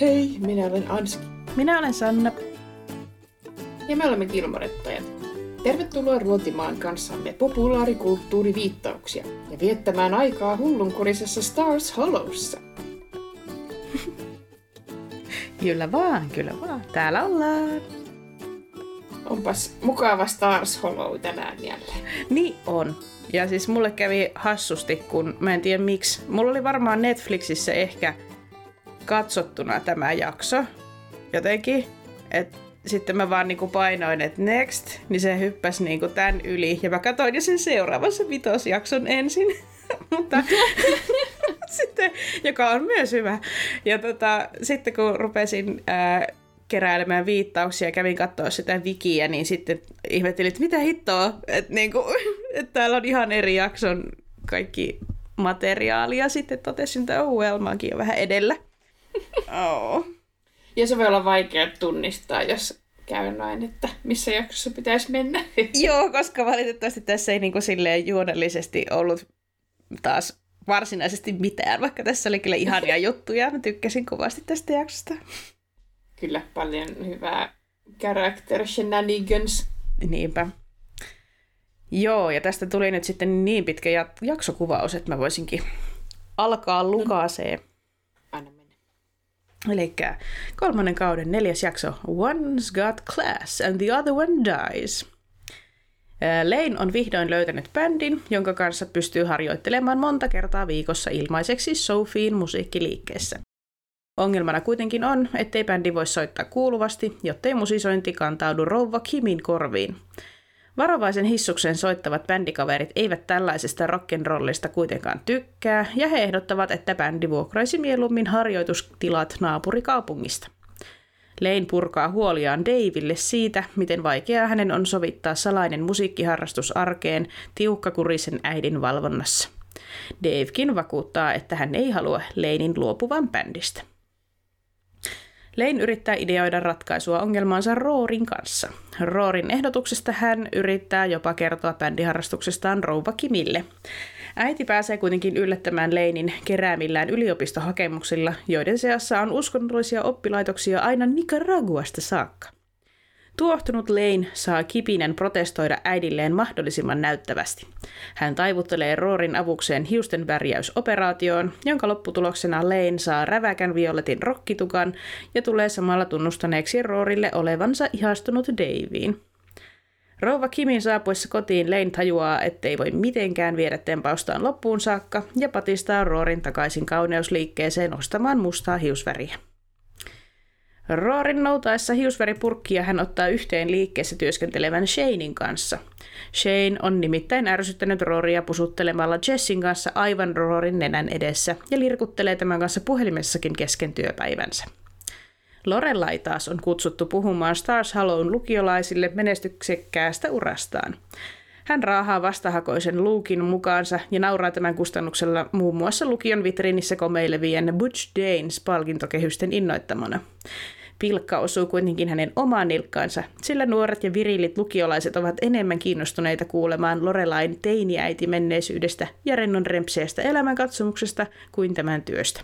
Hei, minä olen Anski. Minä olen Sanna. Ja me olemme Kilmorettajat. Tervetuloa ruotimaan kanssamme populaarikulttuuriviittauksia ja viettämään aikaa hullunkurisessa Stars Hollowssa. Kyllä vaan, kyllä vaan. Täällä ollaan. Onpas mukava Stars Hollow tänään jälleen. Niin on. Ja siis mulle kävi hassusti, kun mä en tiedä miksi. Mulla oli varmaan Netflixissä ehkä katsottuna tämä jakso jotenkin. Et sitten mä vaan niinku painoin, että next, niin se hyppäsi niinku tän yli. Ja mä katsoin jo sen seuraavassa vitosjakson ensin. Mutta sitten, joka on myös hyvä. Ja tota, sitten kun rupesin ää, keräilemään viittauksia ja kävin katsoa sitä wikiä, niin sitten ihmettelin, että mitä hittoa, että niinku, et täällä on ihan eri jakson kaikki materiaalia. Sitten totesin, että oh well, vähän edellä. Oh. Ja se voi olla vaikea tunnistaa, jos käy näin, että missä jaksossa pitäisi mennä. Joo, koska valitettavasti tässä ei niinku silleen juonellisesti ollut taas varsinaisesti mitään, vaikka tässä oli kyllä ihania juttuja. Mä tykkäsin kovasti tästä jaksosta. Kyllä, paljon hyvää character shenanigans. Niinpä. Joo, ja tästä tuli nyt sitten niin pitkä jaksokuvaus, että mä voisinkin alkaa lukaseen. Eli kolmannen kauden neljäs jakso. One's got class and the other one dies. Lane on vihdoin löytänyt bändin, jonka kanssa pystyy harjoittelemaan monta kertaa viikossa ilmaiseksi Sophien musiikkiliikkeessä. Ongelmana kuitenkin on, ettei bändi voi soittaa kuuluvasti, jottei musisointi kantaudu rouva Kimin korviin. Varovaisen hissuksen soittavat bändikaverit eivät tällaisesta rock'n'rollista kuitenkaan tykkää, ja he ehdottavat, että bändi vuokraisi mieluummin harjoitustilat naapurikaupungista. Lane purkaa huoliaan Daville siitä, miten vaikeaa hänen on sovittaa salainen musiikkiharrastus arkeen tiukkakurisen äidin valvonnassa. Davekin vakuuttaa, että hän ei halua Lanein luopuvan bändistä. Lane yrittää ideoida ratkaisua ongelmaansa Roorin kanssa. Roorin ehdotuksesta hän yrittää jopa kertoa bändiharrastuksestaan rouva Kimille. Äiti pääsee kuitenkin yllättämään Leinin keräämillään yliopistohakemuksilla, joiden seassa on uskonnollisia oppilaitoksia aina Nicaraguasta saakka. Tuohtunut Lane saa kipinen protestoida äidilleen mahdollisimman näyttävästi. Hän taivuttelee Roorin avukseen hiusten värjäysoperaatioon, jonka lopputuloksena Lane saa räväkän violetin rokkitukan ja tulee samalla tunnustaneeksi Roorille olevansa ihastunut Daveen. Rouva Kimin saapuessa kotiin Lane tajuaa, ettei voi mitenkään viedä tempaustaan loppuun saakka ja patistaa Roorin takaisin kauneusliikkeeseen ostamaan mustaa hiusväriä. Roorin noutaessa hiusväripurkkia hän ottaa yhteen liikkeessä työskentelevän Shanein kanssa. Shane on nimittäin ärsyttänyt Rooria pusuttelemalla Jessin kanssa aivan Roorin nenän edessä ja lirkuttelee tämän kanssa puhelimessakin kesken työpäivänsä. Lorelai taas on kutsuttu puhumaan Stars Hallown lukiolaisille menestyksekkäästä urastaan. Hän raahaa vastahakoisen Luukin mukaansa ja nauraa tämän kustannuksella muun muassa lukion vitriinissä komeilevien Butch Danes palkintokehysten innoittamana. Pilkka osuu kuitenkin hänen omaan nilkkaansa, sillä nuoret ja virillit lukiolaiset ovat enemmän kiinnostuneita kuulemaan Lorelain teiniäiti menneisyydestä ja rennon rempseestä elämänkatsomuksesta kuin tämän työstä.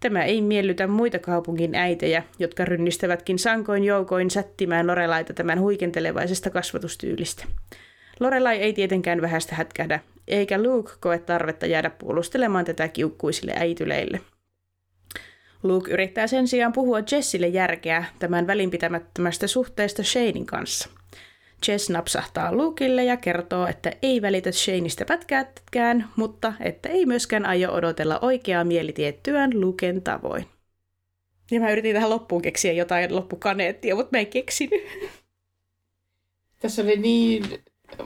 Tämä ei miellytä muita kaupungin äitejä, jotka rynnistävätkin sankoin joukoin sättimään Lorelaita tämän huikentelevaisesta kasvatustyylistä. Lorelai ei tietenkään vähästä hätkähdä, eikä Luke koe tarvetta jäädä puolustelemaan tätä kiukkuisille äityleille. Luke yrittää sen sijaan puhua Jessille järkeä tämän välinpitämättömästä suhteesta Shanein kanssa. Jess napsahtaa Lukeille ja kertoo, että ei välitä Shaneista pätkäätkään, mutta että ei myöskään aio odotella oikeaa mielitiettyään Luken tavoin. Ja mä yritin tähän loppuun keksiä jotain loppukaneettia, mutta mä en keksinyt. Tässä oli niin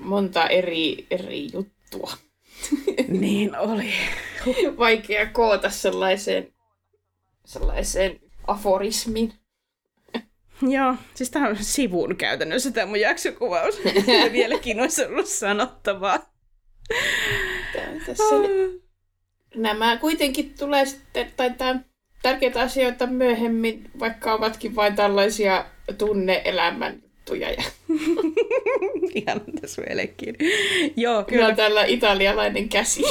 monta eri, eri juttua. niin oli. Vaikea koota sellaiseen, sellaiseen aforismin. Joo, siis tämä on sivun käytännössä tämä mun jaksokuvaus. Ja vieläkin olisi ollut sanottavaa. Tässä Nämä kuitenkin tulee sitten, tai tämä tärkeitä asioita myöhemmin, vaikka ovatkin vain tällaisia tunne-elämän juttuja. Ja... Ihan tässä vieläkin. Joo, kyllä. on tällä italialainen käsi.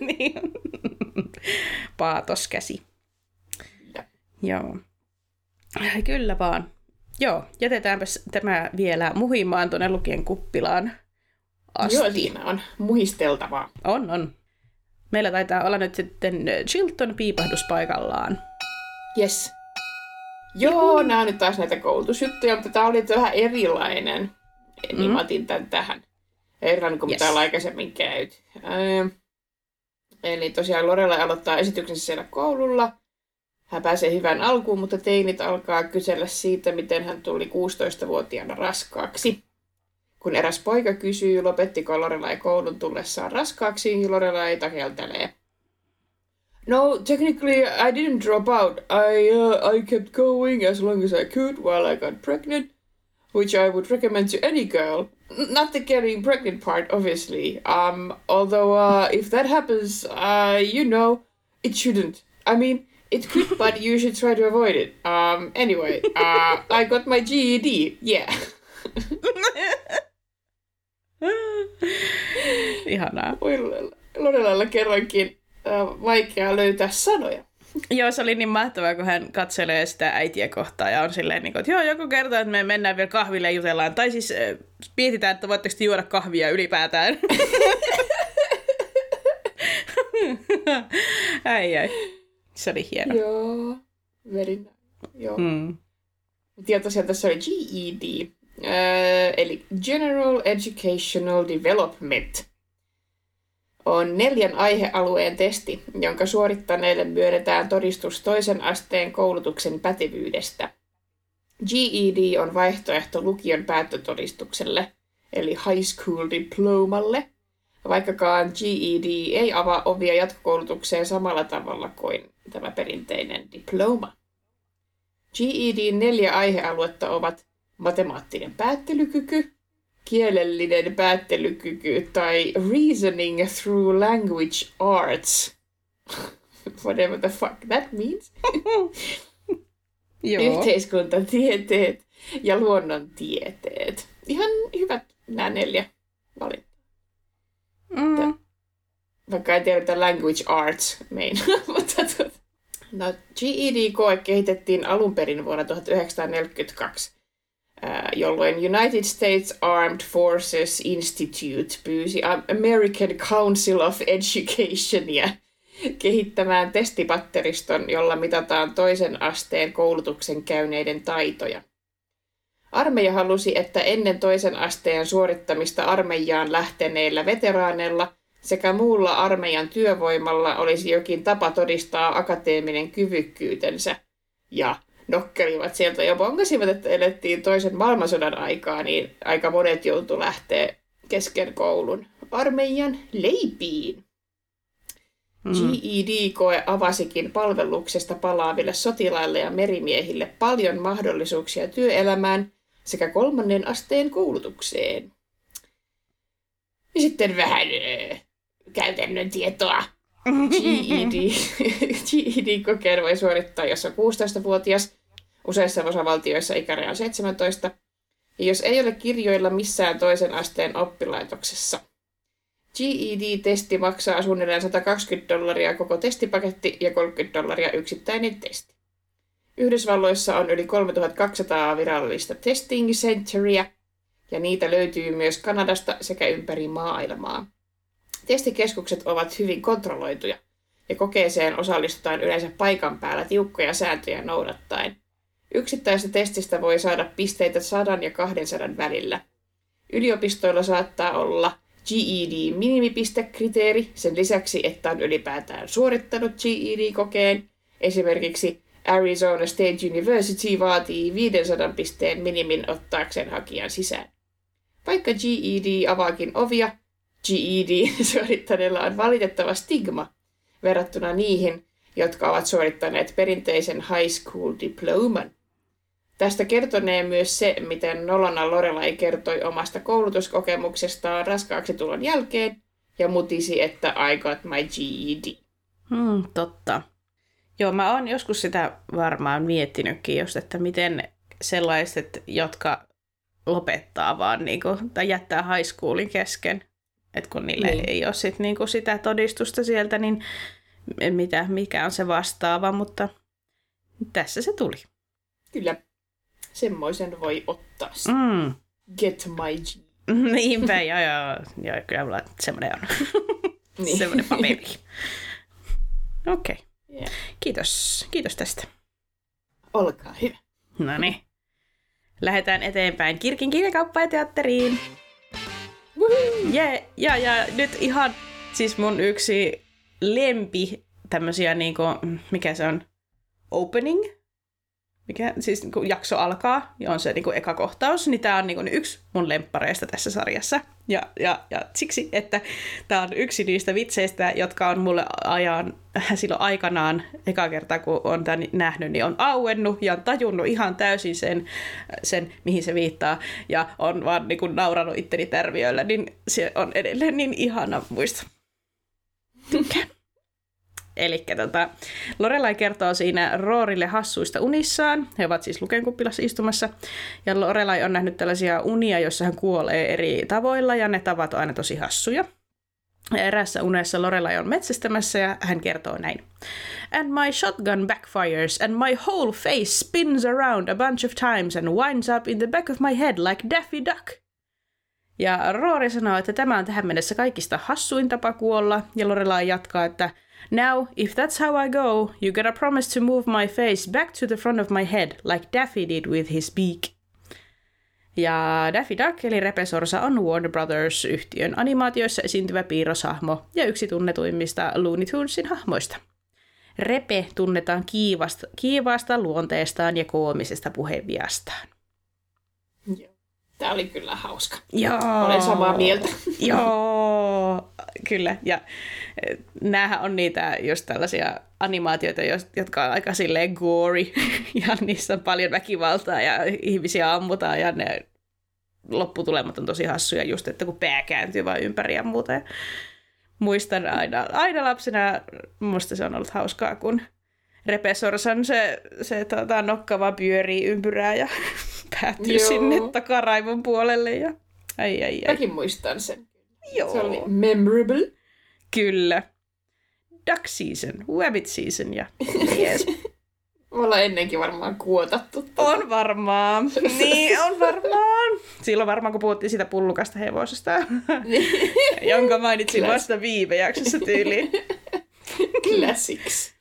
niin. Paatoskäsi. Joo. Kyllä vaan. Joo, jätetäänpä tämä vielä muhimaan tuonne lukien kuppilaan asti. Joo, siinä on muisteltavaa. On, on. Meillä taitaa olla nyt sitten Chilton piipahdus paikallaan. Yes. Joo, nämä on nyt taas näitä koulutusjuttuja, mutta tämä oli vähän erilainen. Niin mm. mä otin tämän tähän. Erilainen kuin yes. mitä on aikaisemmin käyty. Öö, eli tosiaan Lorella aloittaa esityksensä siellä koululla. Hän pääsee hyvän alkuun, mutta teinit alkaa kysellä siitä, miten hän tuli 16-vuotiaana raskaaksi. Kun eräs poika kysyy, lopettiko Lorelai koulun tullessaan raskaaksi, Lorelai takeltelee. No, technically I didn't drop out. I, uh, I kept going as long as I could while I got pregnant, which I would recommend to any girl. Not the getting pregnant part, obviously. Um, although, uh, if that happens, uh, you know, it shouldn't. I mean, it could, but you should try to avoid it. Um, anyway, uh, I got my GED. Yeah. Ihanaa. Lorelalla kerrankin äh, vaikea löytää sanoja. Joo, se oli niin mahtavaa, kun hän katselee sitä äitiä kohtaa ja on silleen, niin kuin, että joo, joku kertoo, että me mennään vielä kahville ja jutellaan. Tai siis äh, mietitään, että voitteko juoda kahvia ylipäätään. ai ai. Se oli hieno. Joo, very nice. Joo. Mm. Ja tosiaan tässä oli GED, äh, eli General Educational Development, on neljän aihealueen testi, jonka suorittaneille myönnetään todistus toisen asteen koulutuksen pätevyydestä. GED on vaihtoehto lukion päättötodistukselle, eli High School Diplomalle, vaikkakaan GED ei avaa ovia jatkokoulutukseen samalla tavalla kuin tämä perinteinen diploma. GED neljä aihealuetta ovat matemaattinen päättelykyky, kielellinen päättelykyky tai reasoning through language arts. Whatever the fuck that means. Joo. Yhteiskuntatieteet ja luonnontieteet. Ihan hyvät nämä neljä valintaa. Mm. Vaikka en tiedä, mitä language arts meinaa, mutta tuota. No, GED-koe kehitettiin alun perin vuonna 1942 jolloin United States Armed Forces Institute pyysi American Council of Educationia kehittämään testipatteriston, jolla mitataan toisen asteen koulutuksen käyneiden taitoja. Armeija halusi, että ennen toisen asteen suorittamista armeijaan lähteneillä veteraaneilla sekä muulla armeijan työvoimalla olisi jokin tapa todistaa akateeminen kyvykkyytensä ja nokkelivat sieltä ja bongasivat, että elettiin toisen maailmansodan aikaa, niin aika monet joutu lähteä kesken koulun armeijan leipiin. Mm. GED-koe avasikin palveluksesta palaaville sotilaille ja merimiehille paljon mahdollisuuksia työelämään sekä kolmannen asteen koulutukseen. Ja sitten vähän äh, käytännön tietoa GED, GED-kokeen voi suorittaa, jos on 16-vuotias, useissa osavaltioissa ikäraja on 17, ja jos ei ole kirjoilla missään toisen asteen oppilaitoksessa. GED-testi maksaa suunnilleen 120 dollaria koko testipaketti ja 30 dollaria yksittäinen testi. Yhdysvalloissa on yli 3200 virallista testing centeria, ja niitä löytyy myös Kanadasta sekä ympäri maailmaa. Testikeskukset ovat hyvin kontrolloituja, ja kokeeseen osallistutaan yleensä paikan päällä tiukkoja sääntöjä noudattaen. Yksittäistä testistä voi saada pisteitä 100 ja 200 välillä. Yliopistoilla saattaa olla GED-minimipistekriteeri sen lisäksi, että on ylipäätään suorittanut GED-kokeen. Esimerkiksi Arizona State University vaatii 500 pisteen minimin ottaakseen hakijan sisään. Vaikka GED avaakin ovia, GED-suorittaneilla on valitettava stigma verrattuna niihin, jotka ovat suorittaneet perinteisen high school diploman. Tästä kertonee myös se, miten Nolona Lorelai kertoi omasta koulutuskokemuksestaan raskaaksi tulon jälkeen ja mutisi, että I got my GED. Hmm, totta. Joo, mä oon joskus sitä varmaan miettinytkin just, että miten sellaiset, jotka lopettaa vaan niin kuin, tai jättää high schoolin kesken, että kun niille niin. ei ole sit niinku sitä todistusta sieltä, niin mitä, mikä on se vastaava, mutta tässä se tuli. Kyllä. Semmoisen voi ottaa. Mm. Get my G. Niinpä, joo, joo. joo kyllä mulla semmoinen on. Niin. semmoinen paperi. Okei. Okay. Yeah. Kiitos. Kiitos tästä. Olkaa hyvä. No niin. Lähdetään eteenpäin Kirkin kirjakauppa ja teatteriin. Yeah, ja, ja nyt ihan siis mun yksi lempi tämmösiä niinku, mikä se on, opening, mikä siis kun jakso alkaa ja on se niinku eka kohtaus, niin tää on niinku yksi mun lemppareista tässä sarjassa. Ja, ja, ja siksi, että tää on yksi niistä vitseistä, jotka on mulle ajan silloin aikanaan, eka kerta kun on tämän nähnyt, niin on auennut ja on tajunnut ihan täysin sen, sen mihin se viittaa. Ja on vaan niinku nauranut itteni tärviöillä, niin se on edelleen niin ihana muisto. Tykkään. Eli tota, Lorelai kertoo siinä Roorille hassuista unissaan. He ovat siis lukenkuppilassa istumassa. Ja Lorelai on nähnyt tällaisia unia, joissa hän kuolee eri tavoilla, ja ne tavat on aina tosi hassuja. Ja erässä unessa Lorelai on metsästämässä ja hän kertoo näin. And my shotgun backfires and my whole face spins around a bunch of times and winds up in the back of my head like Daffy Duck. Ja Roori sanoo, että tämä on tähän mennessä kaikista hassuin tapa kuolla, ja Lorelai jatkaa, että Now, if that's how I go, you gotta promise to move my face back to the front of my head, like Daffy did with his beak. Ja Daffy Duck eli Repesorsa on Warner Brothers-yhtiön animaatioissa esiintyvä piirroshahmo ja yksi tunnetuimmista Looney Tunesin hahmoista. Repe tunnetaan kiivasta, kiivaasta luonteestaan ja koomisesta puheenviastaan. Tää oli kyllä hauska. Joo. Olen samaa mieltä. Joo, kyllä. Ja eh, näähän on niitä just tällaisia animaatioita, jotka on aika silleen gory. Ja niissä on paljon väkivaltaa ja ihmisiä ammutaan ja ne lopputulemat on tosi hassuja just, että kun pää kääntyy vaan ympäri ja muuta. Ja muistan aina, aina lapsena, musta se on ollut hauskaa, kun Repesorsan se, se tota, nokka vaan pyörii ympyrää ja päätyy Joo. sinne takaraivon puolelle. Ja... Ai, ai, ai. Mäkin muistan sen. Joo. Se oli memorable. Kyllä. Duck season, rabbit season ja yes. Me ollaan ennenkin varmaan kuotattu. tätä. On varmaan. Niin, on varmaan. Silloin varmaan, kun puhuttiin siitä pullukasta hevosesta, jonka mainitsin Class. vasta viime jaksossa tyyliin. Classics.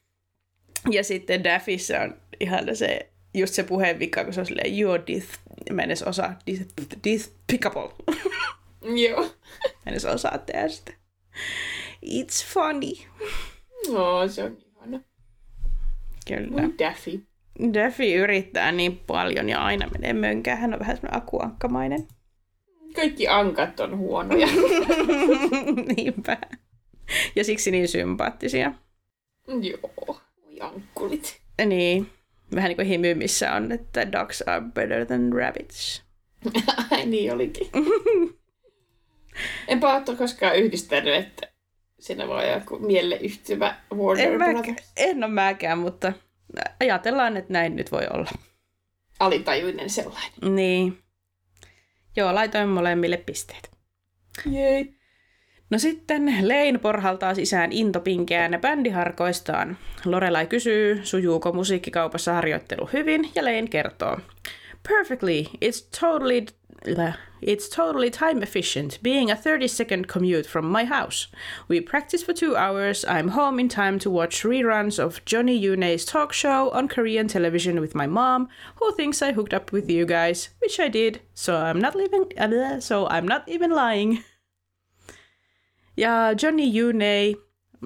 Ja sitten Daffyssä on ihan se, just se puheenvika, kun se on silleen, you're dis... Mä en edes osaa, dis... despicable. Joo. Mä en edes osaa tehdä sitä. It's funny. No, se on ihana. Kyllä. Oi Daffy. Daffy yrittää niin paljon ja aina menee mönkään. Hän on vähän semmoinen akuankkamainen. Kaikki ankat on huonoja. Niinpä. Ja siksi niin sympaattisia. Joo. Ankkulit. Niin. Vähän niin kuin himy, missä on, että dogs are better than rabbits. Ai niin olikin. Enpä ole koskaan yhdistänyt, että siinä voi olla joku mielle yhtyvä Warner En, mä, en ole mäkään, mutta ajatellaan, että näin nyt voi olla. Alitajuinen sellainen. Niin. Joo, laitoin molemmille pisteet. Jei. No sitten Lane porhaltaa sisään intopinkeään bändiharkoistaan. Lorelai kysyy, sujuuko musiikkikaupassa harjoittelu hyvin, ja Lane kertoo. Perfectly. It's totally It's totally time efficient, being a 30 second commute from my house. We practice for two hours. I'm home in time to watch reruns of Johnny Yune's talk show on Korean television with my mom, who thinks I hooked up with you guys, which I did. So I'm not living. Uh, so I'm not even lying. Ja Johnny Yunei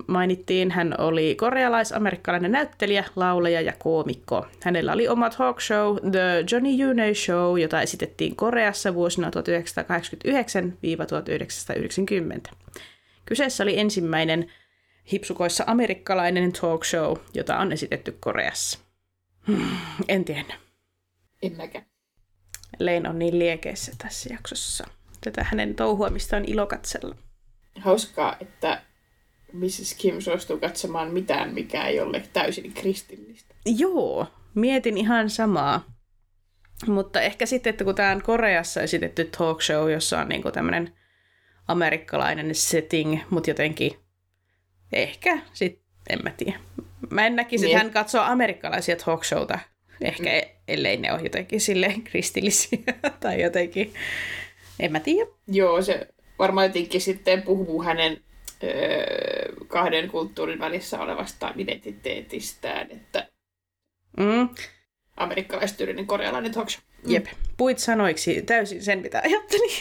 mainittiin, hän oli korealais-amerikkalainen näyttelijä, laulaja ja koomikko. Hänellä oli oma talk show, The Johnny Yunei Show, jota esitettiin Koreassa vuosina 1989-1990. Kyseessä oli ensimmäinen hipsukoissa amerikkalainen talk show, jota on esitetty Koreassa. Hmm, en tiennyt. En mäkään. Lein on niin liekeissä tässä jaksossa. Tätä hänen touhuamista on ilo katsella. Hauskaa, että Mrs. Kim suostuu katsomaan mitään, mikä ei ole täysin kristillistä. Joo, mietin ihan samaa. Mutta ehkä sitten, että kun tämä on Koreassa esitetty talk show, jossa on niinku tämmöinen amerikkalainen setting, mutta jotenkin ehkä sitten, en mä tiedä. Mä en näkisi, Niin. että hän katsoo amerikkalaisia talk showta. Ehkä mm. ellei ne ole jotenkin silleen kristillisiä tai jotenkin. En mä tiedä. Joo, se varmaan jotenkin sitten puhuu hänen öö, kahden kulttuurin välissä olevasta identiteetistään, että Mm. amerikkalaistyylinen korealainen talk show. Jep. Puit sanoiksi täysin sen, mitä ajattelin.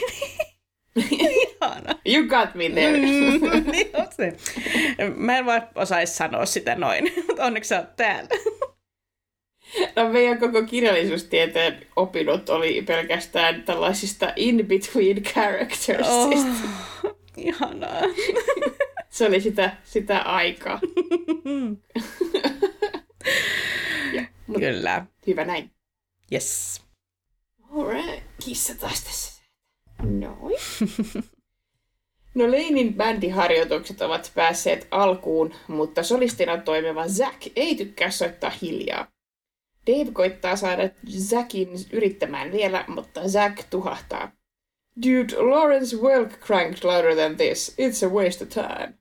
Ihana. You got me there. Mm, niin on se. Mä en vaan osaisi sanoa sitä noin, mutta onneksi sä oot täällä. No meidän koko kirjallisuustieteen opinnot oli pelkästään tällaisista in-between characters. Oh, Oh. ihanaa. Se oli sitä, sitä aikaa. ja, mut Kyllä. hyvä näin. Yes. Alright, kissa taas tässä. Noin. No Leinin bändiharjoitukset ovat päässeet alkuun, mutta solistina toimiva Zack ei tykkää soittaa hiljaa. Dave koittaa saada Zackin yrittämään vielä, mutta Zack tuhahtaa. Dude, Lawrence Welk cranked louder than this. It's a waste of time.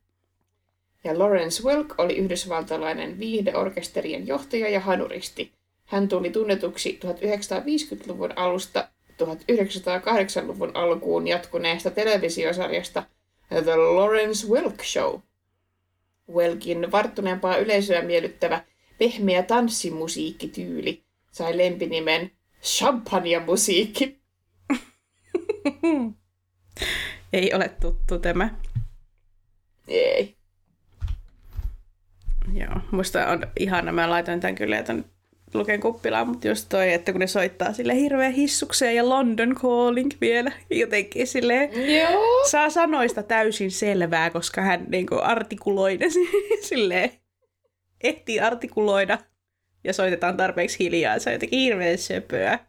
Ja Lawrence Welk oli yhdysvaltalainen viihdeorkesterien johtaja ja hanuristi. Hän tuli tunnetuksi 1950-luvun alusta 1908-luvun alkuun jatkuneesta televisiosarjasta The Lawrence Welk Show. Welkin varttuneempaa yleisöä miellyttävä pehmeä tanssimusiikkityyli sai lempinimen champagne-musiikki. Ei ole tuttu tämä. Ei. Joo, musta on ihana. Mä laitoin tämän kyllä tämän luken kuppilaan, mutta just toi, että kun ne soittaa sille hirveän hissukseen ja London Calling vielä jotenkin silleen, Joo. saa sanoista täysin selvää, koska hän niinku artikuloi ne silleen, ehtii artikuloida ja soitetaan tarpeeksi hiljaa. Se on jotenkin hirveän söpöä.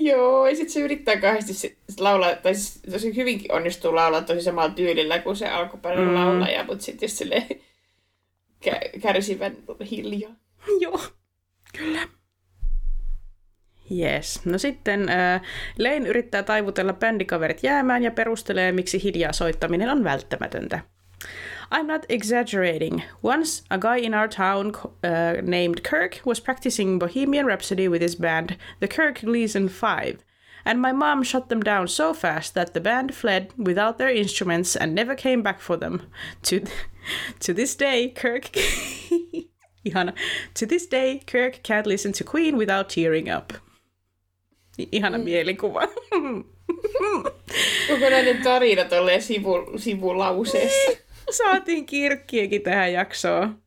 Joo, ja sitten se yrittää kahdesti laulaa, tai siis tosi hyvinkin onnistuu laulaa tosi samalla tyylillä kuin se alkuperäinen Mm. mm. laulaja, mutta sitten just silleen kä- kärsivän hiljaa. Joo, kyllä. Yes. No sitten äh, Lane yrittää taivutella bändikaverit jäämään ja perustelee, miksi hiljaa soittaminen on välttämätöntä. I'm not exaggerating. Once, a guy in our town uh, named Kirk was practicing Bohemian Rhapsody with his band, the Kirk Gleason Five, and my mom shut them down so fast that the band fled without their instruments and never came back for them. To, to this day, Kirk. Ihana. To this day, Kirk can't listen to Queen without tearing up. Ihana mielikuva. Kokonainen tarina tolleen sivu, sivulauseessa. Saatiin kirkkiäkin tähän jaksoon.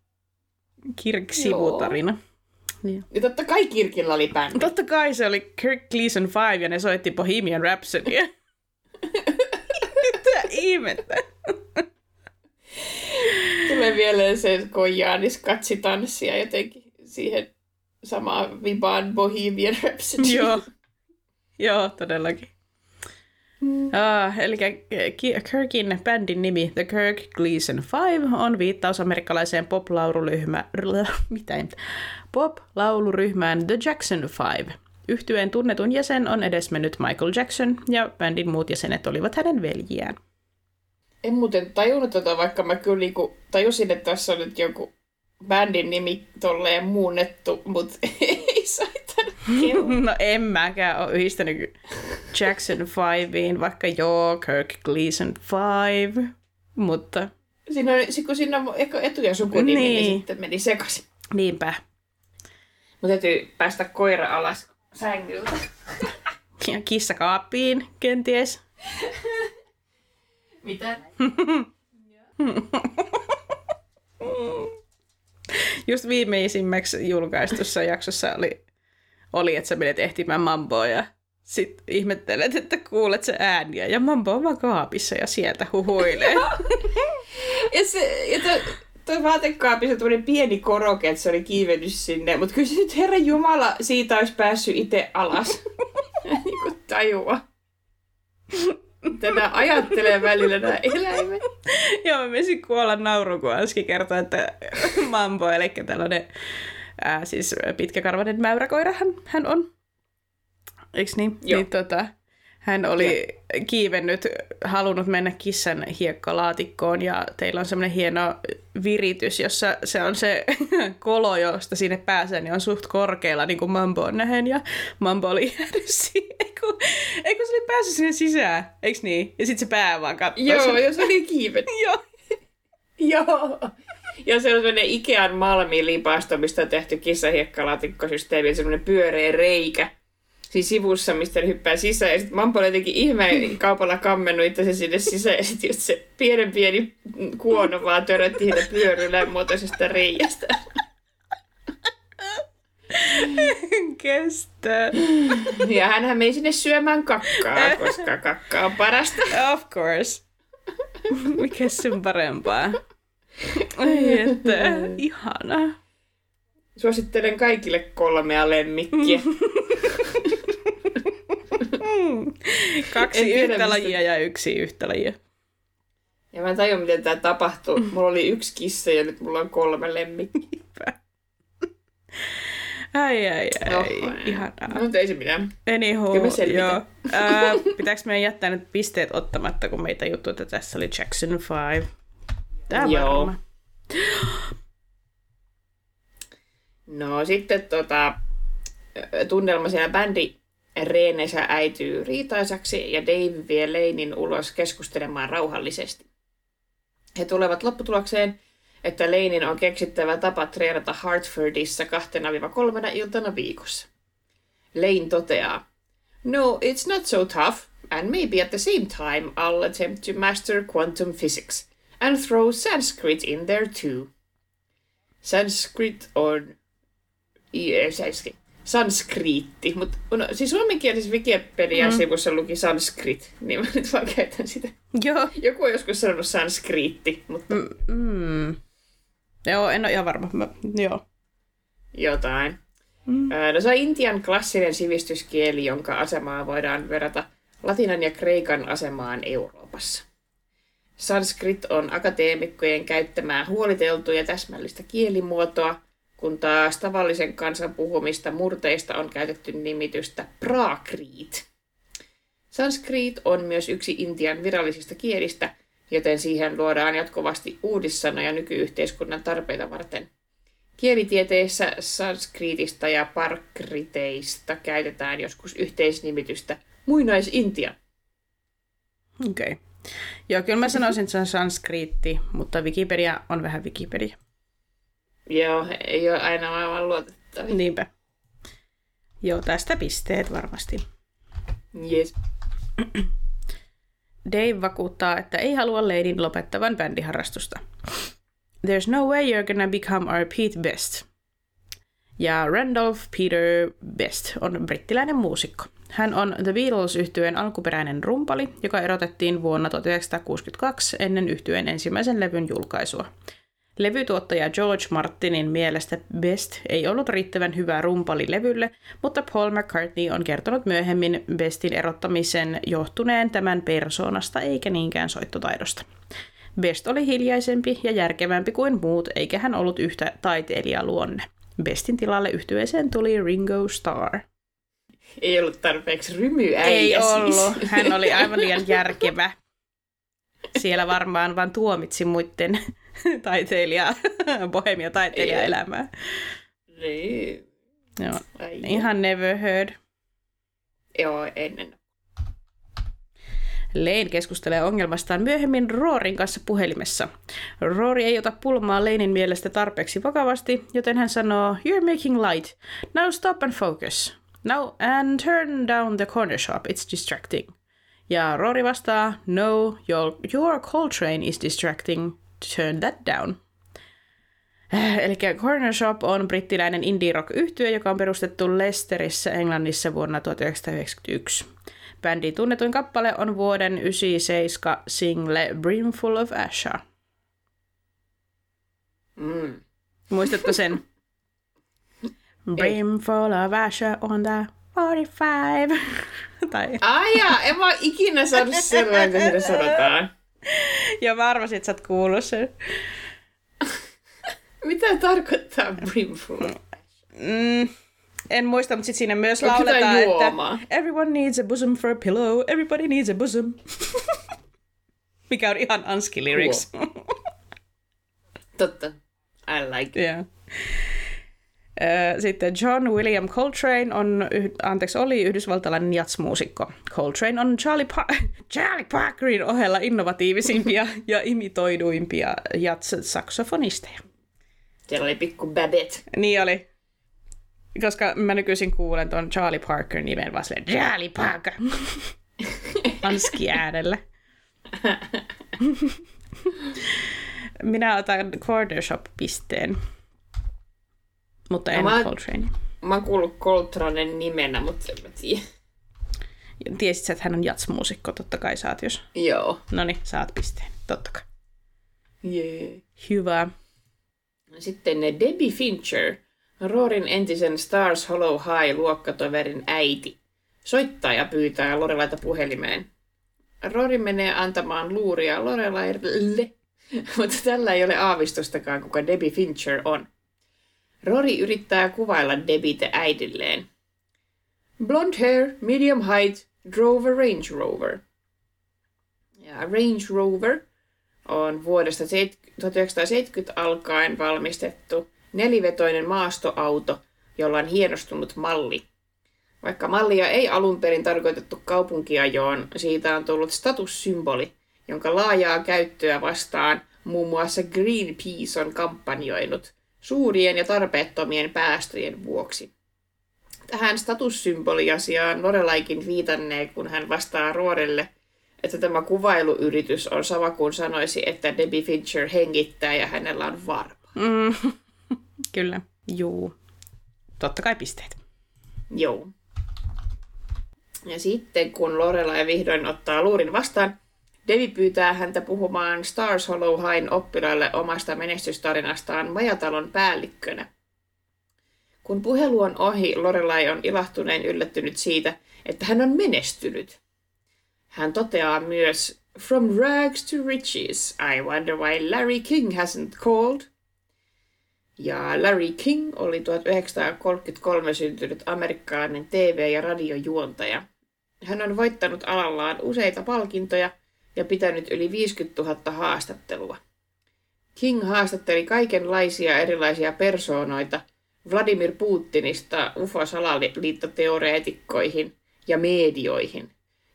Kirk-sivutarina. Niin. Ja totta kai Kirkillä oli bändi. Totta kai se oli Kirk Gleason 5 ja ne soitti Bohemian Rhapsodya. Mitä ihmettä? Tulee vielä se Kojaanis katsitanssia jotenkin siihen samaan vibaan Bohemian Rhapsody. Joo. Joo, todellakin. Uh, eli Kirkin bändin nimi The Kirk Gleason 5 on viittaus amerikkalaiseen ei- pop-lauluryhmään The Jackson 5. Yhtyeen tunnetun jäsen on edesmennyt Michael Jackson ja bändin muut jäsenet olivat hänen veljiään. En muuten tajunnut tota, vaikka mä kyllä niinku tajusin, että tässä on nyt joku bändin nimi tolleen muunnettu, mutta ei kello. No en mäkään ole yhdistänyt Jackson 5iin, vaikka joo, Kirk Gleason 5, mutta Siinä on, kun siinä on eka- etu- ja sukunimi, niin. Niin. niin sitten meni sekaisin. niinpä. Mun täytyy päästä koira alas sängyltä. Ja kissa kaappiin, kenties. Mitä? Just viimeisimmäksi julkaistussa jaksossa oli, oli että sä menet ehtimään mamboa ja sit ihmettelet, että kuulet se ääniä ja mambo on vaan kaapissa ja sieltä huhuilee. Ja, se, ja to, toi vaatekaapissa tämmöinen pieni koroke, että se oli kiivennyt sinne. Mutta kyllä se nyt Herra Jumala siitä olisi päässyt itse alas. niin kuin tajua. Tätä ajattelee välillä nämä eläimet. Joo, mä menisin kuolla nauru, kun Anski kertoi, että mambo, eli tällainen ää, siis pitkäkarvainen mäyräkoira hän, hän on. Eiks niin? Joo. Niin tota, Hän oli kiivennyt, halunnut mennä kissan hiekkalaatikkoon ja teillä on semmoinen hieno viritys, jossa se on se kolo, josta sinne pääsee, niin on suht korkealla, niin kuin Mambo on nähen. Ja Mambo oli jäänyt siihen, eikö, eikö se oli päässyt sinne sisään, eikö niin? Ja sitten se pää vaan katsoi. Joo, jos oli kiivet. Joo. Joo. Ja se on sellainen Ikean malmilipasto, mistä on tehty kissahiekkalaatikkosysteemi, semmoinen pyöreä reikä siinä sivussa, mistä ne hyppää sisään. Ja sitten Mampo oli jotenkin ihmeen kaupalla kammennut itse sinne sisään. Ja sitten just se pienen pieni kuono vaan törötti siitä pyörylän muotoisesta reiästä. Kestä. Ja hänhän meni sinne syömään kakkaa, koska kakka on parasta. Of course. Mikä sun parempaa? Ai että, ihana. Suosittelen kaikille kolmea lemmikkiä. Kaksi yhtä lajia ja yksi yhtä lajia. Ja mä en tajua, miten tämä tapahtuu. Mulla oli yksi kissa ja nyt mulla on kolme lemmikkiä. Ai, ai, ai. No, Ihanaa. No, ei se mitään. Anyhow, joo. Ää, pitääkö meidän jättää nyt pisteet ottamatta, kun meitä juttu, että tässä oli Jackson 5? Tämä joo. Varma. No sitten tota, tunnelma siellä bändi Reenesä äityy riitaisaksi ja Dave vie Leinin ulos keskustelemaan rauhallisesti. He tulevat lopputulokseen, että Leinin on keksittävä tapa treenata Hartfordissa kahtena kolmena iltana viikossa. Lane toteaa, No, it's not so tough, and maybe at the same time I'll attempt to master quantum physics, and throw Sanskrit in there too. Sanskrit on... Sanskriitti, mutta no, siis suomenkielisessä Wikipedia-sivussa mm. luki sanskrit, niin mä nyt vaan käytän sitä. Joo. Joku on joskus sanonut sanskriitti, mutta... Mm, mm. Joo, en ole ihan varma. Mä, joo. Jotain. Mm. No se on Intian klassinen sivistyskieli, jonka asemaa voidaan verrata latinan ja kreikan asemaan Euroopassa. Sanskrit on akateemikkojen käyttämää huoliteltua ja täsmällistä kielimuotoa, kun taas tavallisen kansan puhumista murteista on käytetty nimitystä Prakriit. Sanskrit on myös yksi Intian virallisista kielistä, joten siihen luodaan jatkuvasti uudissanoja nykyyhteiskunnan tarpeita varten. Kielitieteessä sanskriitista ja parkriteista käytetään joskus yhteisnimitystä muinais-Intia. Okei. Okay. Joo, kyllä mä sanoisin, että se on sanskriitti, mutta Wikipedia on vähän Wikipedia. Joo, ei ole aina aivan luotettavia. Niinpä. Joo, tästä pisteet varmasti. Yes. Dave vakuuttaa, että ei halua Leidin lopettavan bändiharrastusta. There's no way you're gonna become our Pete Best. Ja Randolph Peter Best on brittiläinen muusikko. Hän on The beatles yhtyeen alkuperäinen rumpali, joka erotettiin vuonna 1962 ennen yhtyeen ensimmäisen levyn julkaisua. Levytuottaja George Martinin mielestä Best ei ollut riittävän hyvä rumpali levylle, mutta Paul McCartney on kertonut myöhemmin Bestin erottamisen johtuneen tämän persoonasta eikä niinkään soittotaidosta. Best oli hiljaisempi ja järkevämpi kuin muut, eikä hän ollut yhtä taiteilijaluonne. Bestin tilalle yhtyeeseen tuli Ringo Starr. Ei ollut tarpeeksi rymyäijä Ei siis. ollut. Hän oli aivan liian järkevä. Siellä varmaan vaan tuomitsi muiden taiteilija, bohemia taiteilijaelämää. Niin. Joo. Ai Ihan never heard. Joo, ennen. Lane keskustelee ongelmastaan myöhemmin Roorin kanssa puhelimessa. Roori ei ota pulmaa Lanein mielestä tarpeeksi vakavasti, joten hän sanoo, You're making light. Now stop and focus. Now and turn down the corner shop, it's distracting. Ja Rory vastaa, No, your, your Coltrane is distracting. Turn that down. Eli Corner Shop on brittiläinen indie rock yhtye joka on perustettu Leicesterissä, Englannissa vuonna 1991. Bändin tunnetuin kappale on vuoden 97 single Brimful of Asha. Mm. Muistatko sen? Brimful of Asha on the 45. tai... Ai jaa, en mä ikinä saanut sellainen, kun sitä sanotaan. Ja mä arvasin, että sä oot kuullut sen. Mitä tarkoittaa brimful? Mm, En muista, mutta sitten siinä myös Onko lauletaan, että everyone needs a bosom for a pillow, everybody needs a bosom. Mikä on ihan Anski lyrics. Totta. I like it. yeah. Ö, Sitten John William Coltrane on, anteeksi, oli yhdysvaltalainen jatsmuusikko. Coltrane on Charlie, pa- Charlie Parkerin ohella innovatiivisimpia ja imitoiduimpia jats-saksofonisteja. Siellä oli pikku Babette. Niin oli. Koska mä nykyisin kuulen tuon Charlie Parker nimen vaan silleen, Charlie Parker. Anski äänellä. Minä otan Quarter Shop-pisteen. Mutta en No mä- Coltrane. Mä oon kuullut Coltranen nimenä, mutta en mä tiedä. Tiesit sä, että hän on jatsmuusikko? Totta kai saat, jos... Joo. No niin, saat pisteen. Totta kai. Jee. Hyvä. Sitten ne Debbie Fincher, Roorin entisen Stars Hollow High luokkatoverin äiti, soittaa ja pyytää Lorelaita puhelimeen. Rory menee antamaan luuria Lorelaille, mutta tällä ei ole aavistustakaan, kuka Debbie Fincher on. Rory yrittää kuvailla Debbietä äidilleen. Blonde hair, medium height, drove a Range Rover. Ja Range Rover on vuodesta 1970 alkaen valmistettu nelivetoinen maastoauto, jolla on hienostunut malli. Vaikka mallia ei alun perin tarkoitettu kaupunkiajoon, siitä on tullut statussymboli, jonka laajaa käyttöä vastaan muun muassa Greenpeace on kampanjoinut suurien ja tarpeettomien päästöjen vuoksi. Tähän statussymboliasiaan Lorelaikin viitannee, kun hän vastaa Roorelle, että tämä kuvailuyritys on sama kuin sanoisi, että Debbie Fincher hengittää ja hänellä on varpa. Mm. Kyllä. Juu. Totta kai pisteet. Joo. Ja sitten kun Lorelai vihdoin ottaa luurin vastaan, Devi pyytää häntä puhumaan Stars Hollow Highin oppilaille omasta menestystarinastaan majatalon päällikkönä. Kun puhelu on ohi, Lorelai on ilahtuneen yllättynyt siitä, että hän on menestynyt. Hän toteaa myös, From rags to riches, I wonder why Larry King hasn't called. Ja Larry King oli 1933 syntynyt amerikkalainen TV- ja radiojuontaja. Hän on voittanut alallaan useita palkintoja ja pitänyt yli 50 000 haastattelua. King haastatteli kaikenlaisia erilaisia persoonoita, Vladimir Putinista UFO-salaliittoteoreetikkoihin ja medioihin.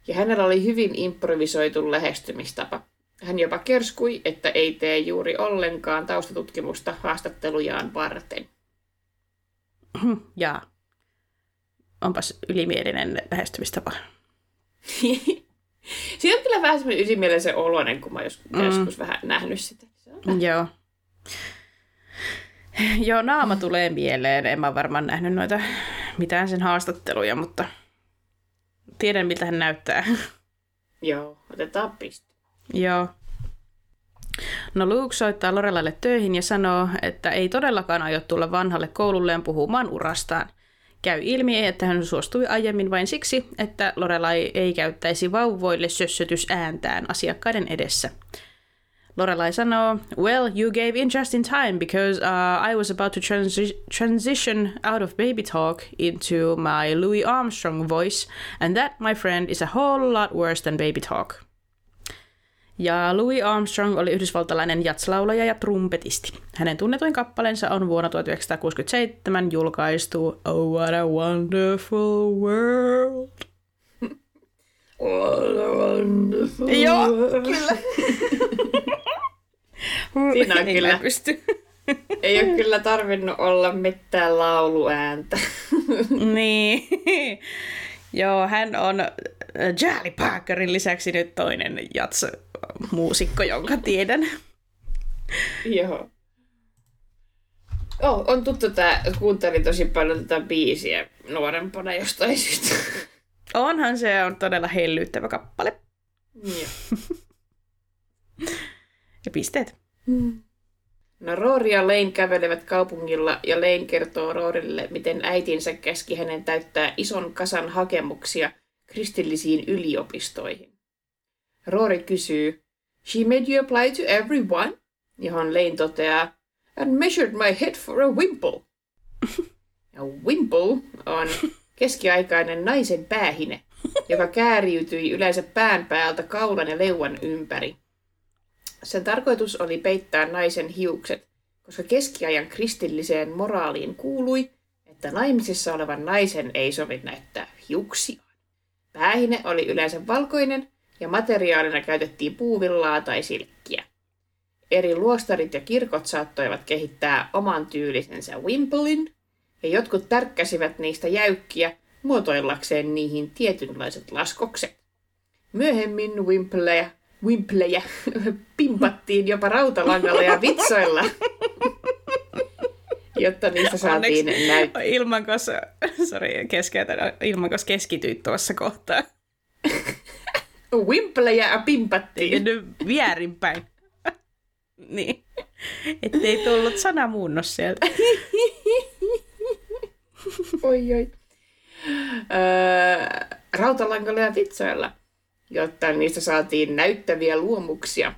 Ja hänellä oli hyvin improvisoitu lähestymistapa. Hän jopa kerskui, että ei tee juuri ollenkaan taustatutkimusta haastattelujaan varten. Ja onpas ylimielinen lähestymistapa. Siinä on kyllä vähän semmoinen ysimielisen oloinen, kun mä jos, mm. joskus vähän nähnyt sitä. Se on vähän- Joo. Joo, naama tulee mieleen. En mä varmaan nähnyt noita mitään sen haastatteluja, mutta tiedän miltä hän näyttää. Joo, otetaan piste. Joo. No Luke soittaa Lorelaille töihin ja sanoo, että ei todellakaan aio tulla vanhalle koululleen puhumaan urastaan. Käy ilmi, että hän suostui aiemmin vain siksi, että Lorelai ei käyttäisi vauvoille sössötysääntään asiakkaiden edessä. Lorelai sanoo, Well, you gave in just in time because uh, I was about to transi- transition out of baby talk into my Louis Armstrong voice, and that, my friend, is a whole lot worse than baby talk. Ja Louis Armstrong oli yhdysvaltalainen jatslaulaja ja trumpetisti. Hänen tunnetuin kappaleensa on vuonna 1967 julkaistu Oh What a Wonderful World. Joo, kyllä. Siinä on kyllä. pysty. Ei ole kyllä tarvinnut olla mitään lauluääntä. niin. Joo, hän on Charlie Parkerin lisäksi nyt toinen jats-muusikko, jonka tiedän. Joo. Oh, on tuttu tää, kuuntelin tosi paljon tätä biisiä nuorempana jostain syystä. Onhan se on todella hellyttävä kappale. Joo. Ja pisteet. No Rory ja Lane kävelevät kaupungilla ja Lane kertoo Roorille, miten äitinsä käski hänen täyttää ison kasan hakemuksia kristillisiin yliopistoihin. Rory kysyy, She made you apply to everyone? Johon Lane toteaa, And measured my head for a wimple. Wimple on keskiaikainen naisen päähine, joka kääriytyi yleensä pään päältä kaulan ja leuan ympäri. Sen tarkoitus oli peittää naisen hiukset, koska keskiajan kristilliseen moraaliin kuului, että naimisissa olevan naisen ei sovi näyttää hiuksia. Päähine oli yleensä valkoinen ja materiaalina käytettiin puuvillaa tai silkkiä. Eri luostarit ja kirkot saattoivat kehittää oman tyylisensä Wimplein, ja jotkut tärkkäsivät niistä jäykkiä muotoillakseen niihin tietynlaiset laskokset. Myöhemmin Wimpleja, Wimpleja pimpattiin jopa rautalangalla ja vitsoilla, jotta niistä saatiin näyttää. Ilmankos, sorry, keskeytän, Ilmankos keskityit tuossa kohtaa. Wimpleja pimpattiin. Nyt väärinpäin. niin. Ettei tullut sanamuunnos sieltä. oi oi. Öö, rautalangalla ja vitsoilla, jotta niistä saatiin näyttäviä luomuksia.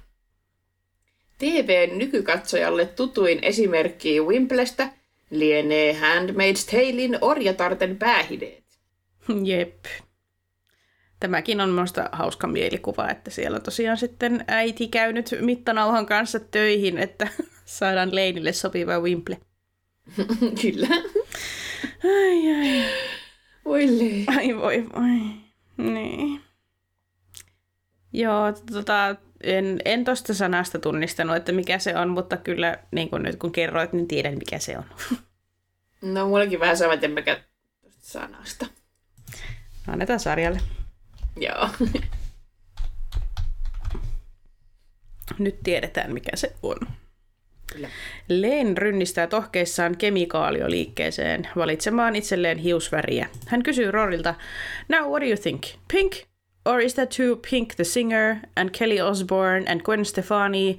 TVn nykykatsojalle tutuin esimerkki Wimplestä lienee Handmaid's Talein orjatarten päähideet. Jep. Tämäkin on minusta hauska mielikuva, että siellä tosiaan sitten äiti käynyt mittanauhan kanssa töihin, että saadaan Leinille sopiva Wimple. Kyllä. Ai ai. Voi lee. Ai voi voi. Niin. Joo, tota, en, en tosta sanasta tunnistanut, että mikä se on, mutta kyllä niin kun nyt kun kerroit, niin tiedän mikä se on. No mullakin vähän sama, että tosta sanasta. Annetaan sarjalle. Joo. Nyt tiedetään mikä se on. Kyllä. Lane rynnistää tohkeissaan kemikaalioliikkeeseen valitsemaan itselleen hiusväriä. Hän kysyy Rorilta, Now what do you think? Pink? Or is that too Pink the singer and Kelly Osbourne and Gwen Stefani?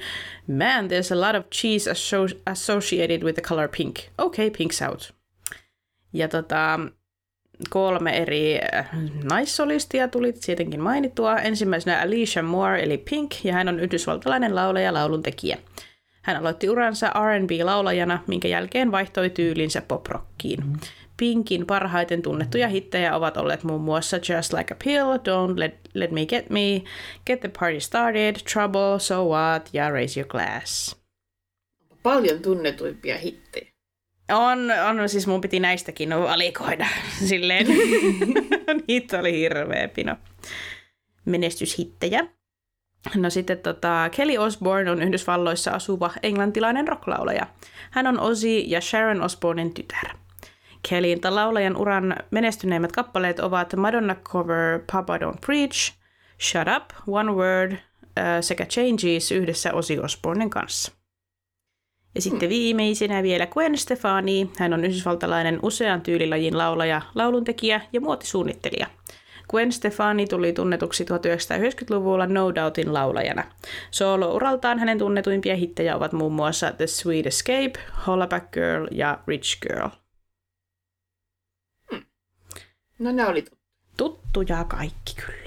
Man, there's a lot of cheese asso- associated with the color pink. Okay, pink's out. Ja tota, kolme eri äh, naissolistia tuli tietenkin mainittua. Ensimmäisenä Alicia Moore eli Pink, ja hän on yhdysvaltalainen laulaja ja lauluntekijä. Hän aloitti uransa R&B-laulajana, minkä jälkeen vaihtoi tyylinsä poprockiin. Pinkin parhaiten tunnettuja hittejä ovat olleet muun muassa Just Like a Pill, Don't Let, Let Me Get Me, Get the Party Started, Trouble, So What ja Raise Your Glass. Paljon tunnetuimpia hittejä. On, on, siis mun piti näistäkin valikoida silleen. Niitä oli hirveä pino. Menestyshittejä. No sitten tota, Kelly Osbourne on Yhdysvalloissa asuva englantilainen rocklaulaja. Hän on Ozzy ja Sharon Osbournen tytär. Kellyn laulajan uran menestyneimmät kappaleet ovat Madonna cover Papa Don't Preach, Shut Up, One Word äh, sekä Changes yhdessä Ozzy Osbournen kanssa. Ja sitten viimeisenä vielä Gwen Stefani. Hän on yhdysvaltalainen usean tyylilajin laulaja, lauluntekijä ja muotisuunnittelija. Gwen Stefani tuli tunnetuksi 1990-luvulla No Doubtin laulajana. Soolo-uraltaan hänen tunnetuimpia hittejä ovat muun muassa The Sweet Escape, Hollaback Girl ja Rich Girl. No ne oli Tuttuja kaikki kyllä.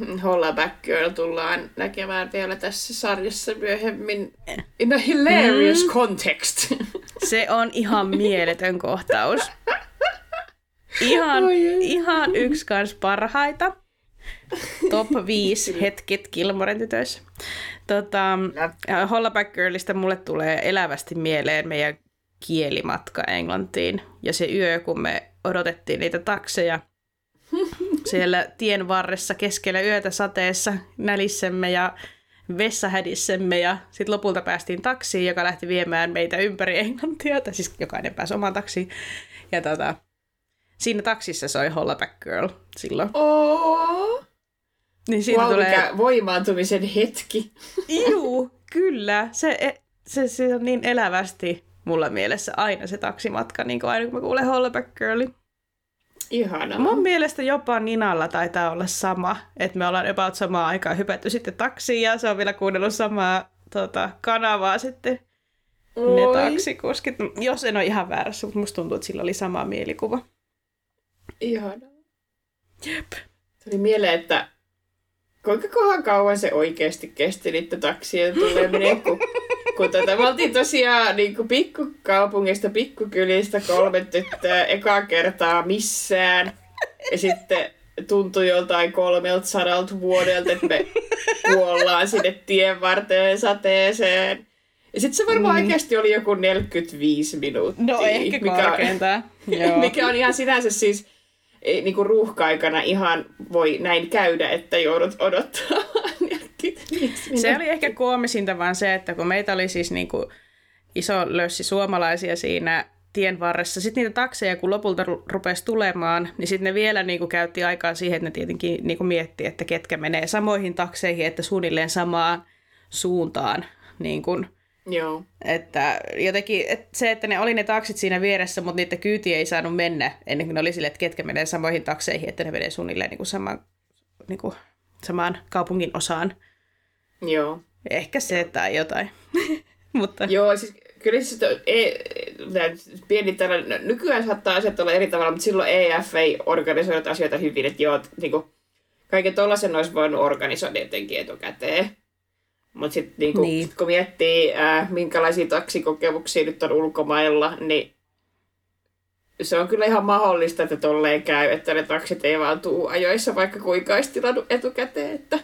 Hollaback Girl tullaan näkemään vielä tässä sarjassa myöhemmin in a hilarious mm. context. Se on ihan mieletön kohtaus. Ihan, ihan yksi kans parhaita. Top 5 hetket Kilmoren tytöissä. Tota, Hollaback Girlista mulle tulee elävästi mieleen meidän kielimatka Englantiin. Ja se yö, kun me odotettiin niitä takseja siellä tien varressa keskellä yötä sateessa nälissemme ja vessahädissemme ja sitten lopulta päästiin taksiin, joka lähti viemään meitä ympäri Englantia, tai siis jokainen pääsi omaan taksiin. Ja tota, siinä taksissa soi Hollaback Girl silloin. Oh. Niin siitä wow, tulee... mikä voimaantumisen hetki. Juu, kyllä. Se, se, se on niin elävästi mulla mielessä aina se taksimatka, niin kuin aina kun mä kuulen Hollaback Girlin. Ihanaa. Mun mielestä jopa Ninalla taitaa olla sama, että me ollaan about samaa aikaa hypätty sitten taksiin ja se on vielä kuunnellut samaa tota, kanavaa sitten Oi. ne taksikuskit. Jos en ole ihan väärässä, mutta musta tuntuu, että sillä oli sama mielikuva. Ihanaa. Jep. Tuli mieleen, että kuinka kohan kauan se oikeasti kesti niitä taksien tulee menee, kun kun tota, me oltiin tosiaan niin kuin pikkukaupungista, pikkukylistä kolme tyttöä eka kertaa missään. Ja sitten tuntui joltain kolmelta sadalta vuodelta, että me kuollaan sinne tien varteen sateeseen. Ja sitten se varmaan mm. oikeasti oli joku 45 minuuttia. No ehkä mikä On, mikä on ihan sinänsä siis niin kuin ruuhka-aikana ihan voi näin käydä, että joudut odottaa. se oli ehkä koomisinta vaan se, että kun meitä oli siis niin kuin iso lössi suomalaisia siinä tien varressa. Sitten niitä takseja, kun lopulta rupesi tulemaan, niin sitten ne vielä niin kuin käytti aikaa siihen, että ne tietenkin niin kuin mietti, että ketkä menee samoihin takseihin, että suunnilleen samaan suuntaan. Niin kuin, Joo. Että jotenkin että se, että ne oli ne taksit siinä vieressä, mutta niiden kyyti ei saanut mennä ennen kuin ne oli sille, että ketkä menee samoihin takseihin, että ne menee suunnilleen niin kuin samaan, niin kuin, samaan kaupungin osaan. Joo. Ehkä se tai jotain. mutta... Joo, siis kyllä siis ei, pieni tällainen, no, nykyään saattaa asiat olla eri tavalla, mutta silloin EF ei organisoinut asioita hyvin, että joo, niin kuin, kaiken tuollaisen olisi voinut organisoida jotenkin etukäteen. Mutta sitten niinku, niin. sit kun miettii, äh, minkälaisia taksikokemuksia nyt on ulkomailla, niin se on kyllä ihan mahdollista, että tolleen käy, että ne taksit ei vaan tuu ajoissa, vaikka kuinka olisi tilannut etukäteen. Että...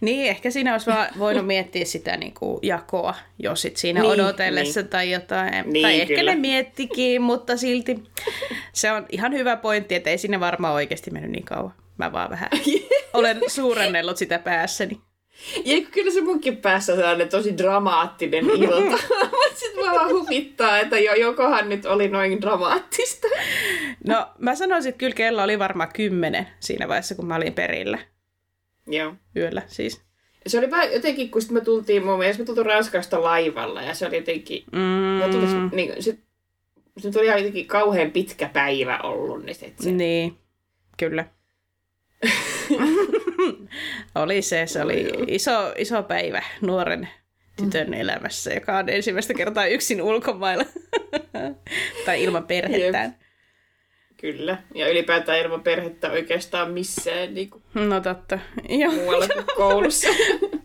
Niin, ehkä siinä olisi vaan voinut miettiä sitä niin kuin jakoa jo sit siinä niin, odotellessa niin. tai jotain. Niin, tai ehkä kyllä. ne miettikin, mutta silti se on ihan hyvä pointti, että ei sinne varmaan oikeasti mennyt niin kauan. Mä vaan vähän olen suurennellut sitä päässäni. Ja kyllä se munkin päässä sellainen tosi dramaattinen ilta. Sitten mä vaan huvittaa, että jo, jokohan nyt oli noin dramaattista. No mä sanoisin, että kyllä kello oli varmaan kymmenen siinä vaiheessa, kun mä olin perillä. Joo. Yöllä siis. Se oli vähän jotenkin, kun me tultiin mun mielestä, me tultiin Ranskasta laivalla ja se oli jotenkin, mm. tuli, niin, sit, se tuli jotenkin kauhean pitkä päivä ollut. Niin, sit se... niin kyllä. oli se, se oli iso, iso päivä nuoren tytön mm. elämässä, joka on ensimmäistä kertaa yksin ulkomailla tai ilman perhettään. Jep. Kyllä, ja ylipäätään ilman perhettä oikeastaan missään niin kuin no totta. Joo. muualla kuin koulussa.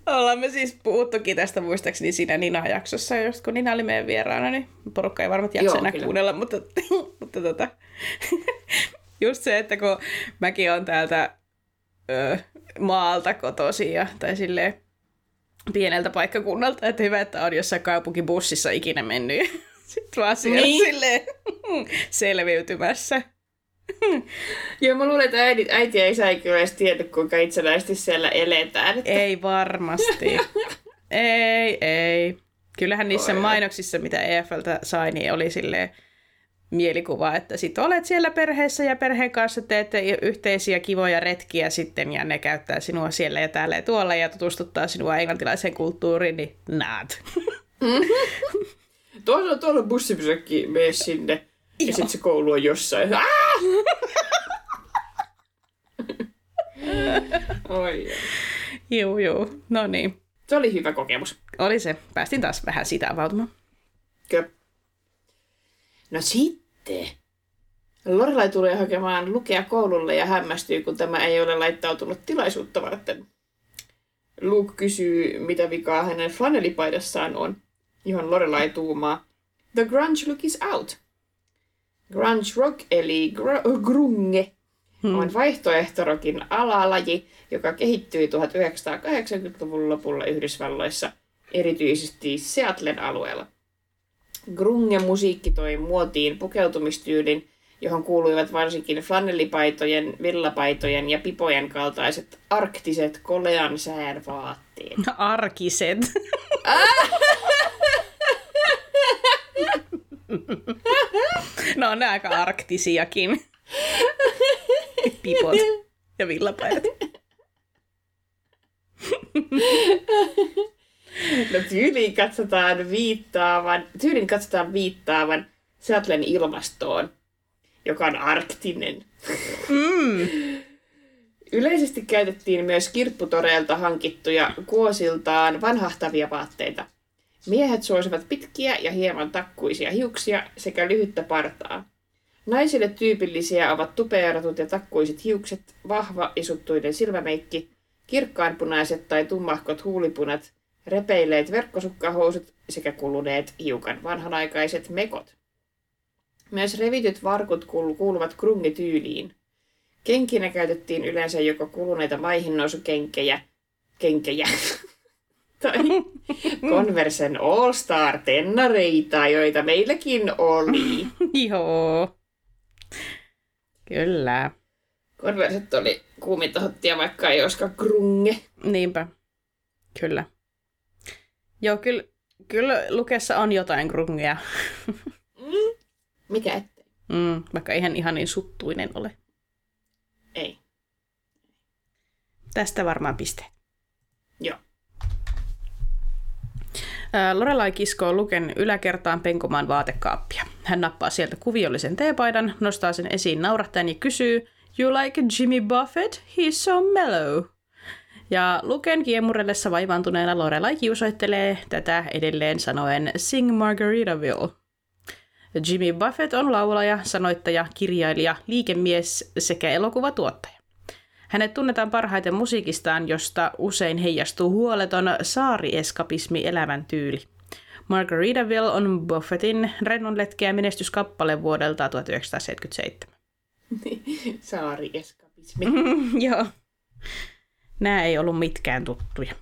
Ollaan me siis puhuttukin tästä muistaakseni siinä Nina-jaksossa, just kun Nina oli meidän vieraana, niin porukka ei varmasti jaksa enää kuunnella, mutta, mutta tota, just se, että kun mäkin on täältä ö, maalta ja, tai silleen pieneltä paikkakunnalta, että hyvä, että on jossain kaupunkibussissa ikinä mennyt. Sitten vaan siellä niin. silleen selviytymässä. Joo, mä luulen, että äiti, äiti ja isä ei kyllä edes tiedä, kuinka itsenäisesti siellä eletään. Että... Ei varmasti. ei, ei. Kyllähän niissä Oi. mainoksissa, mitä EFLtä sai, niin oli silleen mielikuva, että sit olet siellä perheessä ja perheen kanssa teette yhteisiä kivoja retkiä sitten ja ne käyttää sinua siellä ja täällä ja tuolla ja tutustuttaa sinua englantilaiseen kulttuuriin, niin not. tuolla, tuolla bussipysäkki, mene sinne. Ja sitten se koulu on jossain. Oi. Juu, juu. No niin. Se oli hyvä kokemus. Oli se. Päästin taas vähän sitä avautumaan. Kyllä. No sitten. Lorelai tulee hakemaan lukea koululle ja hämmästyy, kun tämä ei ole laittautunut tilaisuutta varten. Luke kysyy, mitä vikaa hänen flanellipaidassaan on, johon Lorelai tuumaa. The grunge look is out. Grunge rock eli gr- grunge hmm. on vaihtoehtorokin alalaji, joka kehittyi 1980-luvun lopulla Yhdysvalloissa, erityisesti Seattlen alueella. Grunge-musiikki toi muotiin pukeutumistyylin, johon kuuluivat varsinkin flanellipaitojen, villapaitojen ja pipojen kaltaiset arktiset kolean sään vaatteet. Arkiset. no on aika arktisiakin. Pipot ja villapaidat. No tyyliin katsotaan viittaavan, tyylin katsotaan viittaavan Seattlen ilmastoon, joka on arktinen. Mm. Yleisesti käytettiin myös kirpputoreilta hankittuja kuosiltaan vanhahtavia vaatteita. Miehet suosivat pitkiä ja hieman takkuisia hiuksia sekä lyhyttä partaa. Naisille tyypillisiä ovat tupeeratut ja takkuiset hiukset, vahva isuttuinen silmämeikki, kirkkaanpunaiset tai tummahkot huulipunat repeileet verkkosukkahousut sekä kuluneet hiukan vanhanaikaiset mekot. Myös revityt varkut kuuluvat grunge-tyyliin. Kenkinä käytettiin yleensä joko kuluneita maihinnousukenkejä, kenkejä, tai Conversen All Star tennareita, joita meilläkin oli. Joo. Kyllä. Converset oli kuuminta hottia, vaikka ei olisikaan grunge. Niinpä. Kyllä. Joo, kyllä, kyllä Lukessa on jotain grungea. Mm. Mikä ettei? Mm, vaikka eihän ihan niin suttuinen ole. Ei. Tästä varmaan piste. Joo. Lorelai kiskoo Luken yläkertaan penkomaan vaatekaappia. Hän nappaa sieltä kuviollisen teepaidan, nostaa sen esiin naurahtaen ja kysyy, You like Jimmy Buffett? He's so mellow. Ja Luken kiemurellessa vaivaantuneena Lorelai kiusoittelee tätä edelleen sanoen Sing Margaritaville. Jimmy Buffett on laulaja, sanoittaja, kirjailija, liikemies sekä elokuvatuottaja. Hänet tunnetaan parhaiten musiikistaan, josta usein heijastuu huoleton saarieskapismi elämän tyyli. Margaritaville on Buffettin rennonletkeä menestyskappale vuodelta 1977. Saarieskapismi. Joo. Nämä ei ollut mitkään tuttuja.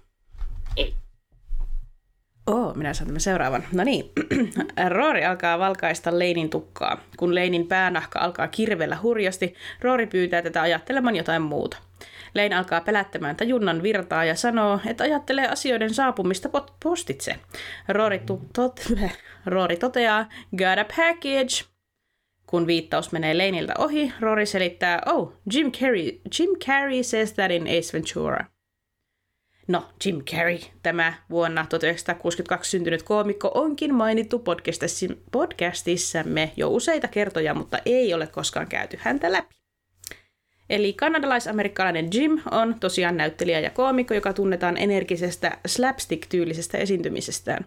Ei. Oo, minä saan tämän seuraavan. No niin, Roori alkaa valkaista Leinin tukkaa. Kun Leinin päänahka alkaa kirvellä hurjasti, Roori pyytää tätä ajattelemaan jotain muuta. Lein alkaa pelättämään tajunnan virtaa ja sanoo, että ajattelee asioiden saapumista postitse. Roori, tu- tot- Roori toteaa, got a package. Kun viittaus menee Leiniltä ohi, Rory selittää, oh, Jim Carrey, Jim Carrey says that in Ace Ventura. No, Jim Carrey, tämä vuonna 1962 syntynyt koomikko, onkin mainittu podcastissamme jo useita kertoja, mutta ei ole koskaan käyty häntä läpi. Eli kanadalais-amerikkalainen Jim on tosiaan näyttelijä ja koomikko, joka tunnetaan energisestä slapstick-tyylisestä esiintymisestään.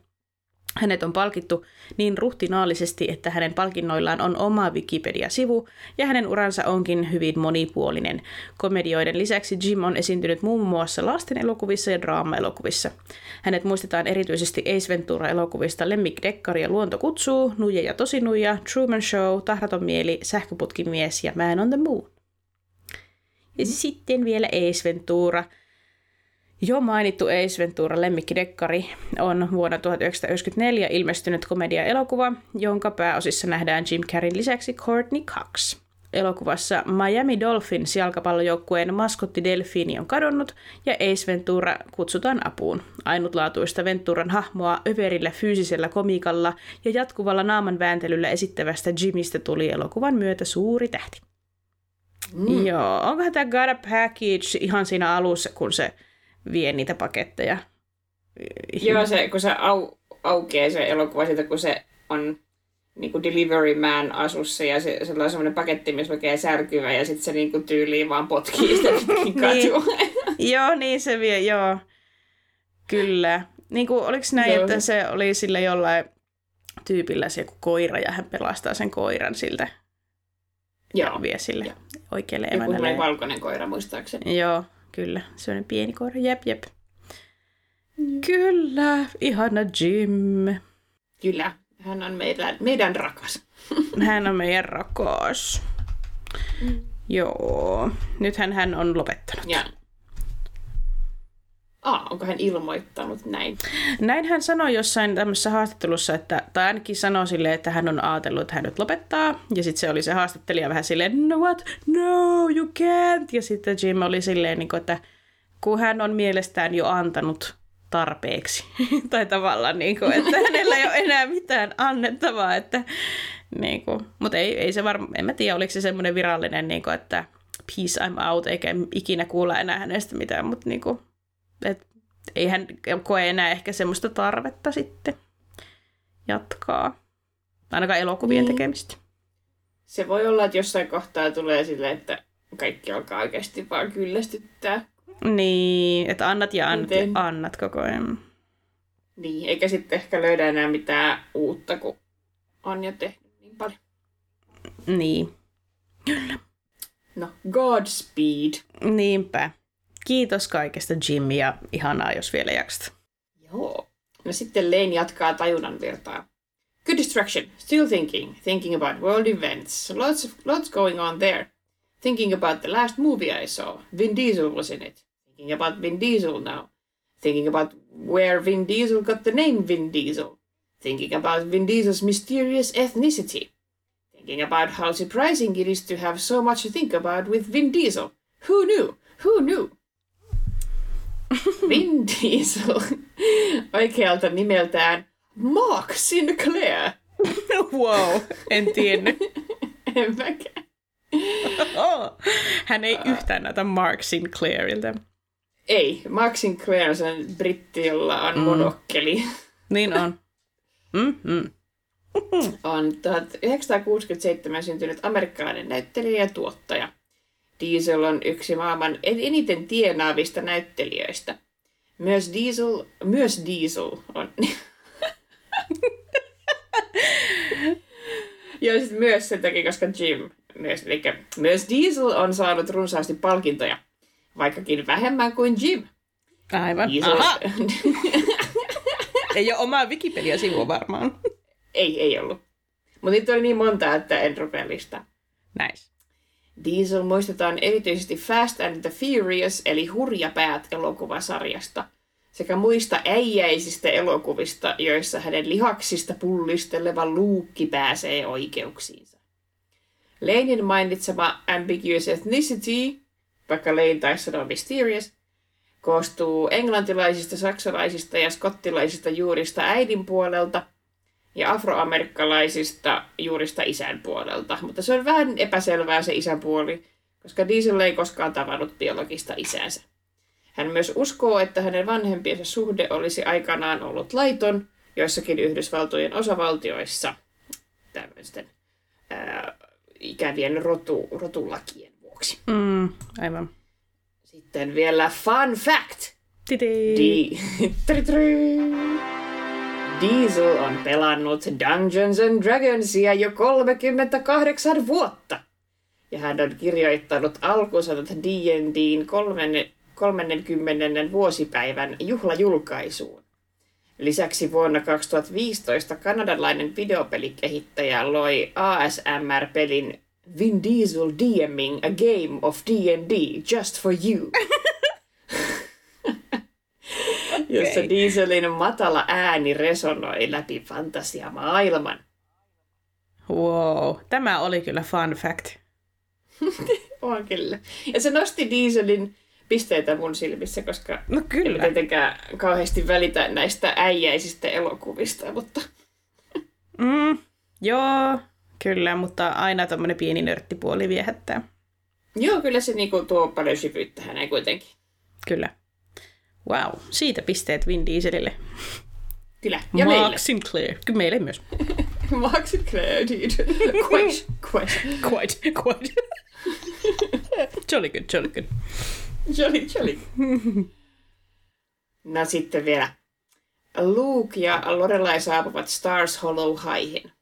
Hänet on palkittu niin ruhtinaallisesti, että hänen palkinnoillaan on oma Wikipedia-sivu, ja hänen uransa onkin hyvin monipuolinen. Komedioiden lisäksi Jim on esiintynyt muun muassa lasten elokuvissa ja draama-elokuvissa. Hänet muistetaan erityisesti Ace Ventura-elokuvista Lemmik Dekkari ja Luonto kutsuu, Nuija ja Tosinuija, Truman Show, Tahraton mieli, Sähköputkimies ja Man on the Moon. Ja sitten vielä Ace Ventura – jo mainittu Ace Ventura lemmikkidekkari on vuonna 1994 ilmestynyt komedia-elokuva, jonka pääosissa nähdään Jim Carreyn lisäksi Courtney Cox. Elokuvassa Miami Dolphins jalkapallojoukkueen maskotti Delfiini on kadonnut ja Ace Ventura kutsutaan apuun. Ainutlaatuista Venturan hahmoa överillä fyysisellä komikalla ja jatkuvalla naaman vääntelyllä esittävästä Jimistä tuli elokuvan myötä suuri tähti. Mm. Joo, onkohan tämä Got a Package ihan siinä alussa, kun se vie niitä paketteja. Joo, se, kun se au, aukeaa se elokuva siitä, kun se on niin kuin delivery man asussa ja se, se on semmoinen paketti, missä lukee särkyvä ja sitten se niin kuin tyyliin vaan potkii sitä pitkin niin. Joo, niin se vie, joo. Kyllä. Niin kuin, oliko näin, joo. että se oli sillä jollain tyypillä se joku koira ja hän pelastaa sen koiran siltä. Joo. Vie sille joo. oikealle emännälle. Joku valkoinen koira muistaakseni. Joo, Kyllä, se on pieni koira, jep jep. Mm. Kyllä, ihana Jim. Kyllä, hän on meidän, meidän rakas. hän on meidän rakas. Mm. Joo, nythän hän on lopettanut. Ja. Ah, onko hän ilmoittanut näin? Näin hän sanoi jossain tämmöisessä haastattelussa, että, tai ainakin sanoi silleen, että hän on ajatellut, että hän nyt lopettaa. Ja sitten se oli se haastattelija vähän silleen, no what? No, you can't. Ja sitten Jim oli silleen, niin kuin, että kun hän on mielestään jo antanut tarpeeksi. tai tavallaan, niin kuin, että hänellä ei ole enää mitään annettavaa. Että, niin kuin, mutta ei, ei se varmaan, en mä tiedä, oliko se semmoinen virallinen, niin kuin, että peace I'm out, eikä ikinä kuulla enää hänestä mitään, mutta niin kuin, et ei hän koe enää ehkä semmoista tarvetta sitten jatkaa. Ainakaan elokuvien niin. tekemistä. Se voi olla, että jossain kohtaa tulee silleen, että kaikki alkaa oikeasti vaan kyllästyttää. Niin, että annat ja annat Miten? ja annat koko ajan. Niin, eikä sitten ehkä löydä enää mitään uutta, kun on jo tehnyt niin paljon. Niin. Kyllä. No, Godspeed. Niinpä. Kiitos kaikesta Jimmy ja ihanaa, jos vielä jaksat. Joo. No sitten Lane jatkaa tajunnan virtaa. Good distraction. Still thinking. Thinking about world events. Lots, of, lots going on there. Thinking about the last movie I saw. Vin Diesel was in it. Thinking about Vin Diesel now. Thinking about where Vin Diesel got the name Vin Diesel. Thinking about Vin Diesel's mysterious ethnicity. Thinking about how surprising it is to have so much to think about with Vin Diesel. Who knew? Who knew? Vin Diesel oikealta nimeltään Mark Sinclair. wow, en tiennyt. en mäkään. Oh, hän ei yhtään näytä Mark Sinclairilta. Ei, Mark Sinclair on sen britti, jolla on mm. monokkeli. Niin on. Mm-hmm. on 1967 syntynyt amerikkalainen näyttelijä ja tuottaja. Diesel on yksi maailman eniten tienaavista näyttelijöistä. Myös Diesel, myös Diesel on... ja sitten myös sen takia, koska Jim myös, eli myös Diesel on saanut runsaasti palkintoja, vaikkakin vähemmän kuin Jim. Aivan. Diesel... Aha. ei ole omaa Wikipedia-sivua varmaan. ei, ei ollut. Mutta niitä oli niin monta, että en rupea listaa. Nice. Diesel muistetaan erityisesti Fast and the Furious, eli Hurjapäät elokuvasarjasta, sekä muista äijäisistä elokuvista, joissa hänen lihaksista pullisteleva luukki pääsee oikeuksiinsa. Lanein mainitsema Ambiguous Ethnicity, vaikka Lane taisi sanoa Mysterious, koostuu englantilaisista, saksalaisista ja skottilaisista juurista äidin puolelta ja afroamerikkalaisista juurista isän puolelta. Mutta se on vähän epäselvää se isän puoli, koska Diesel ei koskaan tavannut biologista isänsä. Hän myös uskoo, että hänen vanhempiensa suhde olisi aikanaan ollut laiton joissakin Yhdysvaltojen osavaltioissa tämmöisten ää, ikävien rotu, rotulakien vuoksi. Mm, aivan. Sitten vielä fun fact. Di- Diesel on pelannut Dungeons and Dragonsia jo 38 vuotta. Ja hän on kirjoittanut alkusanat D&Dn 30. vuosipäivän juhlajulkaisuun. Lisäksi vuonna 2015 kanadalainen videopelikehittäjä loi ASMR-pelin Vin Diesel DMing a game of D&D just for you. okay. jossa Dieselin matala ääni resonoi läpi fantasiamaailman. Wow, tämä oli kyllä fun fact. on kyllä. Ja se nosti Dieselin pisteitä mun silmissä, koska no kyllä. en tietenkään kauheasti välitä näistä äijäisistä elokuvista, mutta... mm, joo, kyllä, mutta aina tuommoinen pieni nörttipuoli viehättää. Joo, kyllä se niinku tuo paljon syvyyttä häneen kuitenkin. Kyllä. Wow, siitä pisteet Vin Dieselille. Kyllä, ja Mark meille. Sinclair. Kyllä meille myös. Mark Sinclair, dude. Quite, quite. Quite, quite. jolly good, jolly good. Jolly, jolly. No sitten vielä. Luke ja Lorelai saapuvat Stars Hollow Highhin.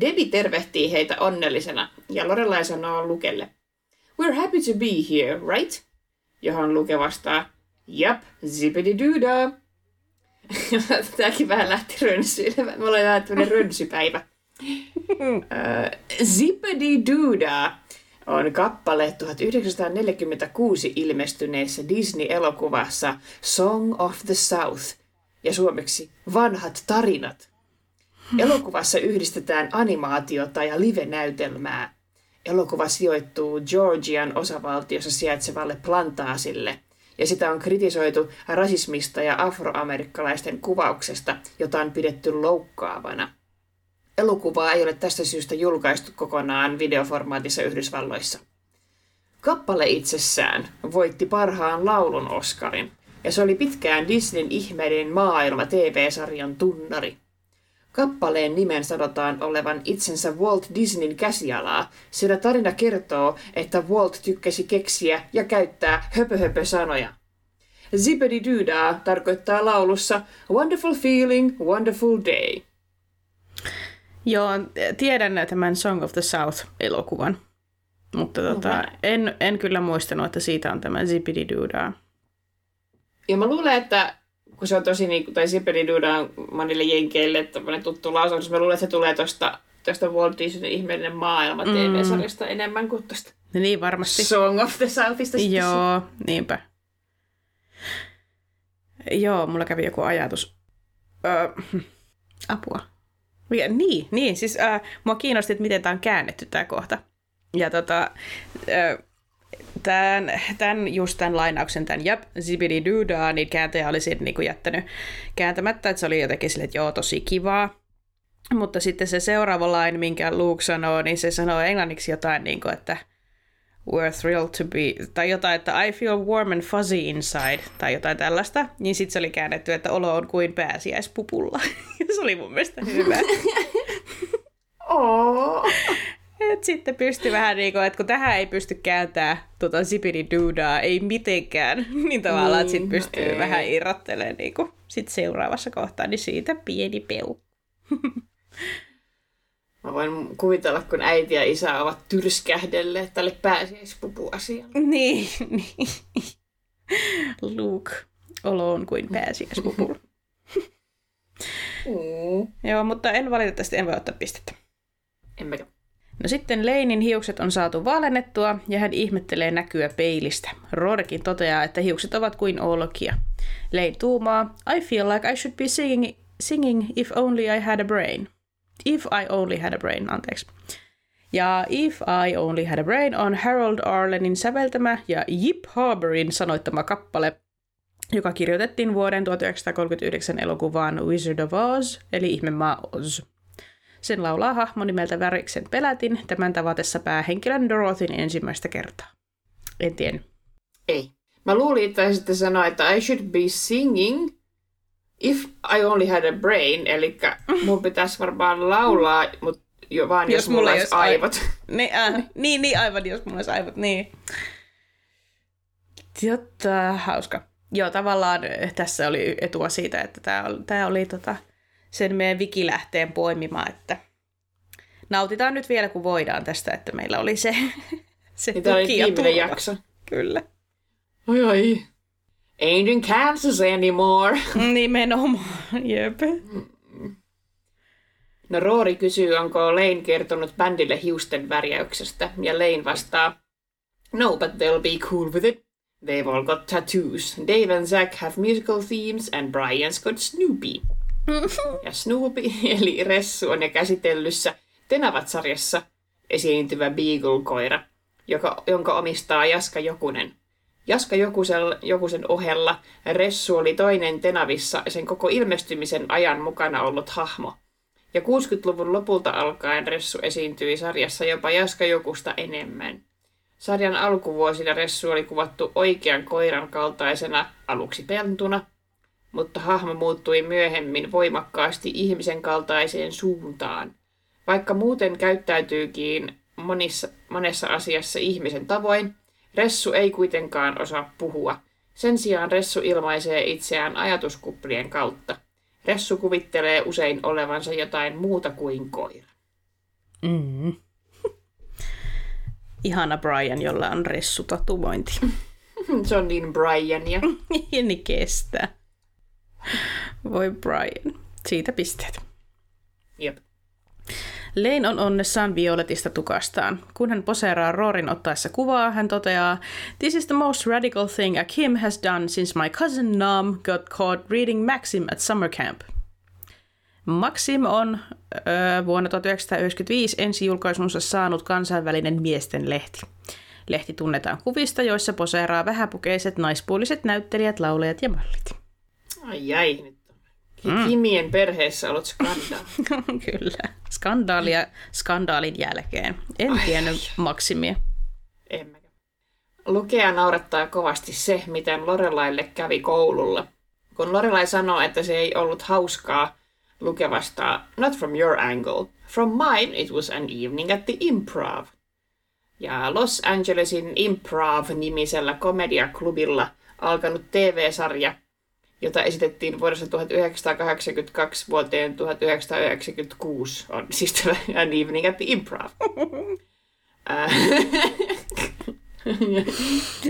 Debbie tervehtii heitä onnellisena ja Lorelai sanoo Lukelle. We're happy to be here, right? Johon Luke vastaa, Jap, zippidi dooda. Tämäkin vähän lähti rönsyille. Me ollaan vähän tämmöinen rönsypäivä. Zippidi dooda on kappale 1946 ilmestyneessä Disney-elokuvassa Song of the South ja suomeksi Vanhat tarinat. Elokuvassa yhdistetään animaatiota ja live-näytelmää. Elokuva sijoittuu Georgian osavaltiossa sijaitsevalle plantaasille – ja sitä on kritisoitu rasismista ja afroamerikkalaisten kuvauksesta, jota on pidetty loukkaavana. Elokuvaa ei ole tästä syystä julkaistu kokonaan videoformaatissa Yhdysvalloissa. Kappale itsessään voitti parhaan laulun Oscarin, ja se oli pitkään Disneyn ihmeiden maailma TV-sarjan tunnari. Kappaleen nimen sanotaan olevan itsensä Walt Disneyn käsialaa, sillä tarina kertoo, että Walt tykkäsi keksiä ja käyttää höpö-höpö-sanoja. Zippity Doodah tarkoittaa laulussa Wonderful Feeling, Wonderful Day. Joo, tiedän tämän Song of the South-elokuvan, mutta tota, en, en kyllä muistanut, että siitä on tämä Zippity Doodah. Ja mä luulen, että kun se on tosi, niin, tai Siperi Duda on monille jenkeille tämmöinen tuttu lausunto, mä luulen, että se tulee tuosta tuosta Walt Disney ihmeellinen maailma mm. TV-sarjasta enemmän kuin tuosta no niin, varmasti. Song of the Southista. Joo, niinpä. Joo, mulla kävi joku ajatus. Öö, apua. Mikä? Niin, niin, siis äh, mua kiinnosti, että miten tämä on käännetty tämä kohta. Ja tota, äh, tämän, tämän, just tämän lainauksen, tämän jap, zibidi duda, niin kääntäjä oli siitä niin jättänyt kääntämättä, että se oli jotenkin sille, että joo, tosi kivaa. Mutta sitten se seuraava line, minkä Luke sanoo, niin se sanoo englanniksi jotain, niin kuin, että we're thrilled to be, tai jotain, että I feel warm and fuzzy inside, tai jotain tällaista. Niin sitten se oli käännetty, että olo on kuin pääsiäispupulla. se oli mun mielestä hyvä. oh. Et sitten pystyi vähän niin kuin, että kun tähän ei pysty kääntämään tota dudaa, ei mitenkään, niin tavallaan, niin, sitten pystyy ei. vähän irrottelemaan niin kuin, sit seuraavassa kohtaa, niin siitä pieni peu. Mä voin kuvitella, kun äiti ja isä ovat tyrskähdelleet tälle pääsiäispupu-asialle. Niin, niin. Luke, olo on kuin pääsiäispupu. mm. Joo, mutta en valitettavasti en voi ottaa pistettä. Emmekä. No sitten Leinin hiukset on saatu valennettua ja hän ihmettelee näkyä peilistä. Rodekin toteaa, että hiukset ovat kuin olkia. Lein tuumaa, I feel like I should be singing, singing if only I had a brain. If I Only Had a Brain, anteeksi. Ja If I Only Had a Brain on Harold Arlenin säveltämä ja Jip Harberin sanoittama kappale, joka kirjoitettiin vuoden 1939 elokuvaan Wizard of Oz, eli Ihmemaa Oz. Sen laulaa hahmo nimeltä Väriksen Pelätin tämän tavatessa päähenkilön Dorothyn ensimmäistä kertaa. En tiedä. Ei. Mä luulin, että sitten sanoa, että I should be singing if I only had a brain, eli mun pitäisi varmaan laulaa, mutta jo vaan jos, jos mulla olisi aivot. Ai... Niin, äh, niin, niin, aivan, jos mulla olisi aivot, niin. Jotta, hauska. Joo, tavallaan tässä oli etua siitä, että tämä oli, tää oli tota, sen meidän wikilähteen poimima, että nautitaan nyt vielä kun voidaan tästä, että meillä oli se, se tuki oli viimeinen jakso. Kyllä. Oi oi. Ain't in Kansas anymore. Nimenomaan, jep. No Roori kysyy, onko Lane kertonut bändille hiusten värjäyksestä, ja Lane vastaa, No, but they'll be cool with it. They've all got tattoos. Dave and Zach have musical themes, and Brian's got Snoopy. ja Snoopy, eli Ressu, on jo käsitellyssä Tenavat-sarjassa esiintyvä Beagle-koira, joka, jonka omistaa Jaska Jokunen. Jaska Jokusel, Jokusen ohella Ressu oli toinen Tenavissa sen koko ilmestymisen ajan mukana ollut hahmo. Ja 60-luvun lopulta alkaen Ressu esiintyi sarjassa jopa Jaska Jokusta enemmän. Sarjan alkuvuosina Ressu oli kuvattu oikean koiran kaltaisena aluksi pentuna, mutta hahmo muuttui myöhemmin voimakkaasti ihmisen kaltaiseen suuntaan. Vaikka muuten käyttäytyykin monissa, monessa asiassa ihmisen tavoin, Ressu ei kuitenkaan osaa puhua. Sen sijaan Ressu ilmaisee itseään ajatuskuplien kautta. Ressu kuvittelee usein olevansa jotain muuta kuin koira. Mm. Ihana Brian, jolla on ressu-tatuointi. Se on niin Briania. niin kestää. Voi Brian. Siitä pisteet. Jep. Lane on onnessaan violetista tukastaan. Kun hän poseeraa Rorin ottaessa kuvaa, hän toteaa, This is the most radical thing a Kim has done since my cousin Nam got caught reading Maxim at summer camp. Maxim on öö, vuonna 1995 ensi julkaisunsa saanut kansainvälinen miesten lehti. Lehti tunnetaan kuvista, joissa poseeraa vähäpukeiset naispuoliset näyttelijät, laulajat ja mallit. Ai ai, nyt Mm. Kimien perheessä ollut skandaali. Kyllä. Skandaalia skandaalin jälkeen. En ai, tiennyt ai. Maksimia. Emmekä. Lukea naurattaa kovasti se, miten Lorelaille kävi koululla. Kun Lorelai sanoo, että se ei ollut hauskaa, Luke vastaa, not from your angle. From mine it was an evening at the improv. Ja Los Angelesin Improv-nimisellä komediaklubilla alkanut TV-sarja – jota esitettiin vuodesta 1982 vuoteen 1996, on siis An Evening at the Improv.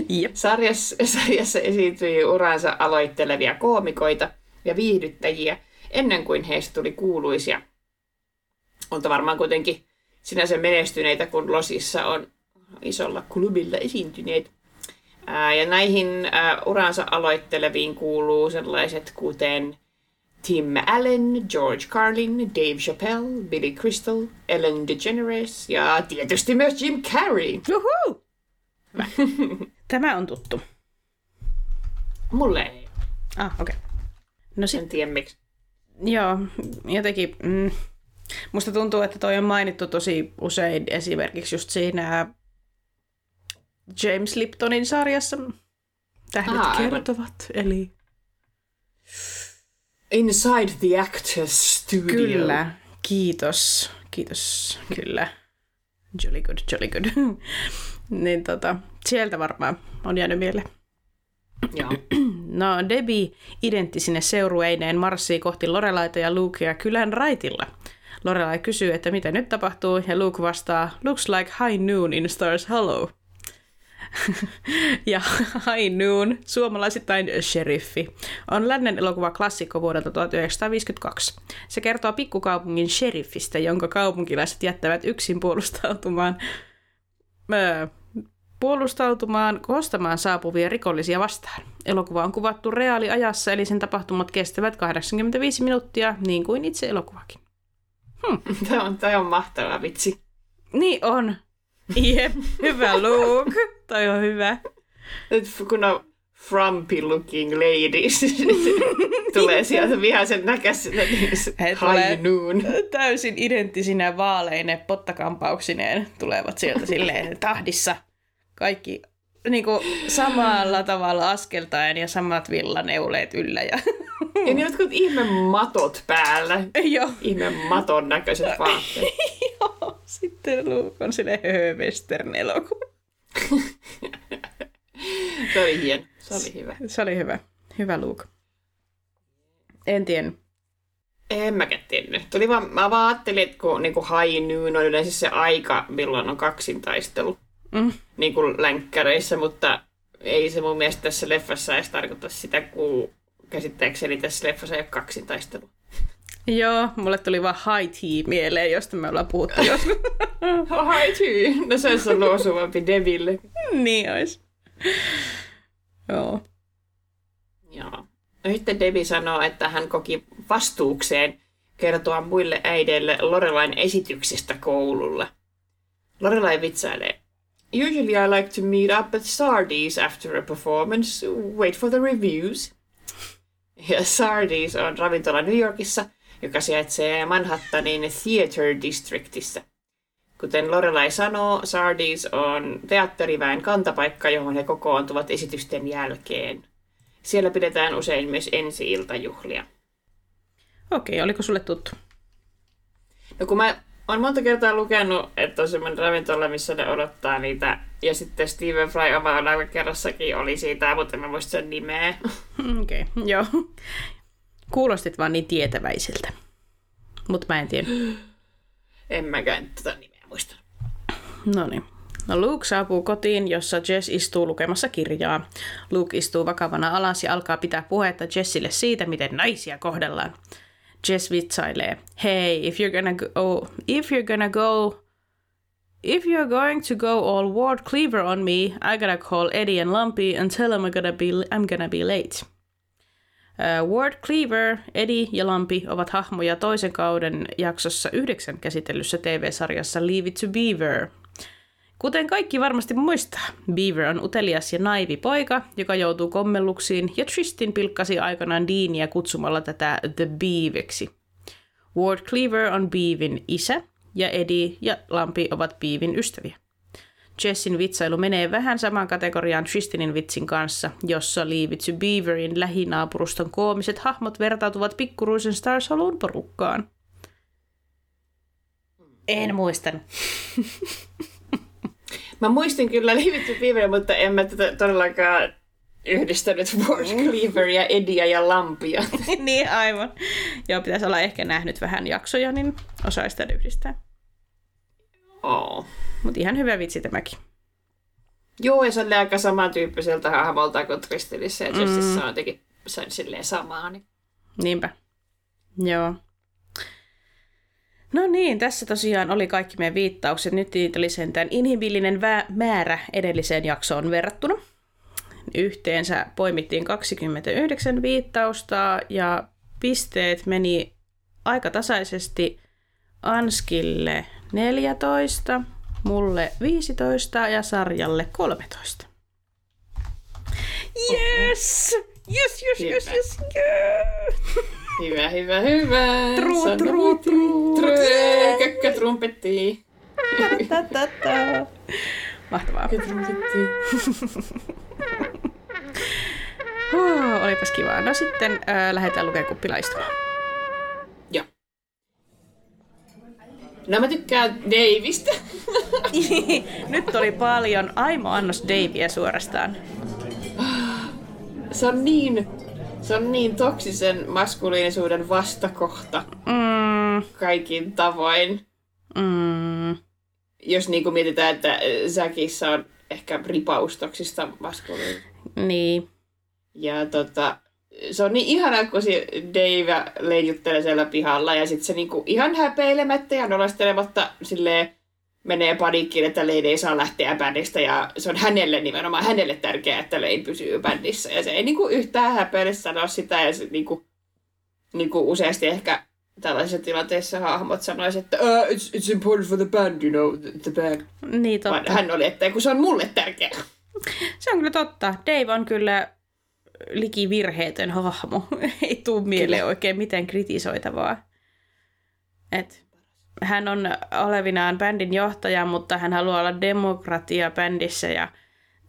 Jep. Sarjassa, sarjassa esiintyi uransa aloittelevia koomikoita ja viihdyttäjiä ennen kuin heistä tuli kuuluisia. Mutta varmaan kuitenkin sinänsä menestyneitä, kun Losissa on isolla klubilla esiintyneet. Ää, ja näihin ää, uransa aloitteleviin kuuluu sellaiset kuten Tim Allen, George Carlin, Dave Chappelle, Billy Crystal, Ellen DeGeneres ja tietysti myös Jim Carrey. Juhu! Tämä on tuttu. Mulle ei. Ah, okei. Okay. No sit, En tiedä miksi. joo, jotenkin... Mm, musta tuntuu, että toi on mainittu tosi usein esimerkiksi just siinä James Liptonin sarjassa Tähdet aivan. kertovat, eli... Inside the Actors Studio. Kyllä, kiitos, kiitos, kyllä. Jolly good, jolly good. niin tota, sieltä varmaan on jäänyt mieleen. Joo. No, Debbie identtisine seurueineen marssii kohti Lorelaita ja Lukea kylän raitilla. Lorelai kysyy, että mitä nyt tapahtuu, ja Luke vastaa, looks like high noon in Stars Hollow. Ja High Noon, suomalaisittain sheriffi, on lännen elokuva klassikko vuodelta 1952. Se kertoo pikkukaupungin sheriffistä, jonka kaupunkilaiset jättävät yksin puolustautumaan öö, puolustautumaan kostamaan saapuvia rikollisia vastaan. Elokuva on kuvattu reaaliajassa, eli sen tapahtumat kestävät 85 minuuttia, niin kuin itse elokuvakin. Tämä on, tämä on mahtava vitsi. Niin on. Jep, hyvä Luke. Toi on hyvä. Nyt kun on frumpy looking ladies, tulee sieltä vihaisen high noon. Täysin identtisinä vaaleine pottakampauksineen tulevat sieltä silleen tahdissa. Kaikki niin kuin, samalla tavalla askeltaen ja samat villaneuleet yllä. Ja... Ja niin jotkut ihme matot päällä. Joo. Ihme maton näköiset vaatteet. Joo, sitten Luke on sille höhö western elokuva. Se oli hieno. Se oli hyvä. Se oli hyvä. Hyvä Luke. En tiedä. En mäkään tiennyt. Tuli vaan, mä vaan ajattelin, että kun niin kuin high noon on yleensä se aika, milloin on kaksintaistelu. Mm. Niin kuin länkkäreissä, mutta ei se mun mielestä tässä leffassa edes tarkoita sitä, kun käsittääkseni tässä leffassa ei ole kaksintaistelu. Joo, mulle tuli vaan high tea mieleen, josta me ollaan puhuttu joskus. High tea! No se olisi ollut osuvampi Deville. niin ois. Joo. Joo. No sitten Debbie sanoo, että hän koki vastuukseen kertoa muille äideille Lorelain esityksistä koululla. Lorelai vitsailee. Usually I like to meet up at Sardi's after a performance, wait for the reviews. Ja Sardi's on ravintola New Yorkissa, joka sijaitsee Manhattanin Theater Districtissä. Kuten Lorelai sanoo, Sardi's on teatteriväen kantapaikka, johon he kokoontuvat esitysten jälkeen. Siellä pidetään usein myös ensi-iltajuhlia. Okei, oliko sulle tuttu? No kun mä oon monta kertaa lukenut, että on semmoinen ravintola, missä ne odottaa niitä. Ja sitten Stephen Fry omalla kerrassakin oli siitä, mutta en mä muista sen nimeä. Okei, okay, joo. Kuulostit vaan niin tietäväiseltä. Mutta mä en tiedä. En mäkään tätä nimeä muista. No niin. No Luke saapuu kotiin, jossa Jess istuu lukemassa kirjaa. Luke istuu vakavana alas ja alkaa pitää puhetta Jessille siitä, miten naisia kohdellaan. Jess vitsailee, hey, if you're gonna go, if you're gonna go, if you're going to go all Ward Cleaver on me, I gotta call Eddie and Lumpy and tell them I'm gonna be, I'm gonna be late. Uh, Ward Cleaver, Eddie ja Lampi ovat hahmoja toisen kauden jaksossa yhdeksän käsitellyssä TV-sarjassa Leave It to Beaver. Kuten kaikki varmasti muistaa, Beaver on utelias ja naivi poika, joka joutuu kommelluksiin, ja Tristin pilkkasi aikanaan Deania kutsumalla tätä The Beaveksi. Ward Cleaver on Beavin isä, ja Eddie ja Lampi ovat Beavin ystäviä. Jessin vitsailu menee vähän samaan kategoriaan Tristinin vitsin kanssa, jossa to Beaverin lähinaapuruston koomiset hahmot vertautuvat pikkuruisen Stars Hollown porukkaan. En muistanut. Mä muistin kyllä Leave It to Beaver, mutta en mä tätä todellakaan yhdistänyt Ward Cleaveria, Edia ja Lampia. niin, aivan. Joo, pitäisi olla ehkä nähnyt vähän jaksoja, niin osaisi sitä yhdistää. Oh. Mutta ihan hyvä vitsi tämäkin. Joo, ja se on aika samantyyppiseltä hahmolta kuin Tristelissä, ja Justice mm. on jotenkin se on silleen samaa. Niin. Niinpä. Joo. No niin, tässä tosiaan oli kaikki meidän viittaukset. Nyt niitä oli sentään inhimillinen vä- määrä edelliseen jaksoon verrattuna. Yhteensä poimittiin 29 viittausta ja pisteet meni aika tasaisesti Anskille 14, mulle 15 ja Sarjalle 13. Yes! Yes, yes, yes, yes, yes. Hyvä, hyvä, hyvä. Tru, tru, tru. Kökkö trumpetti. Mahtavaa. trumpetti. Oh, olipas kivaa. No sitten äh, lähdetään lukemaan. Joo. No mä tykkään Davista. Nyt oli paljon aimo annos Davia suorastaan. Se on niin, se on niin toksisen maskuliinisuuden vastakohta Mm, kaikin tavoin. mm, Jos niin kuin mietitään, että Säkissä on ehkä ripaus toksista maskuliinisuutta. niin. Ja tota, se on niin ihanaa, kun se Dave leijuttelee siellä pihalla ja sitten se niinku ihan häpeilemättä ja nolostelematta silleen menee paniikkiin, että Lane ei saa lähteä bändistä ja se on hänelle nimenomaan hänelle tärkeää, että Lane pysyy bändissä ja se ei niinku yhtään häpeile sanoa sitä ja se niinku, niinku useasti ehkä tällaisissa tilanteissa hahmot sanoisivat, että uh, it's, it's important for the band, you know, the, the band. Niin Vaan totta. hän oli, että kun se on mulle tärkeää. Se on kyllä totta. Dave on kyllä liki virheetön hahmo. Ei tuu mieleen Kyllä. oikein miten kritisoitavaa. Et hän on olevinaan bändin johtaja, mutta hän haluaa olla demokratia bändissä ja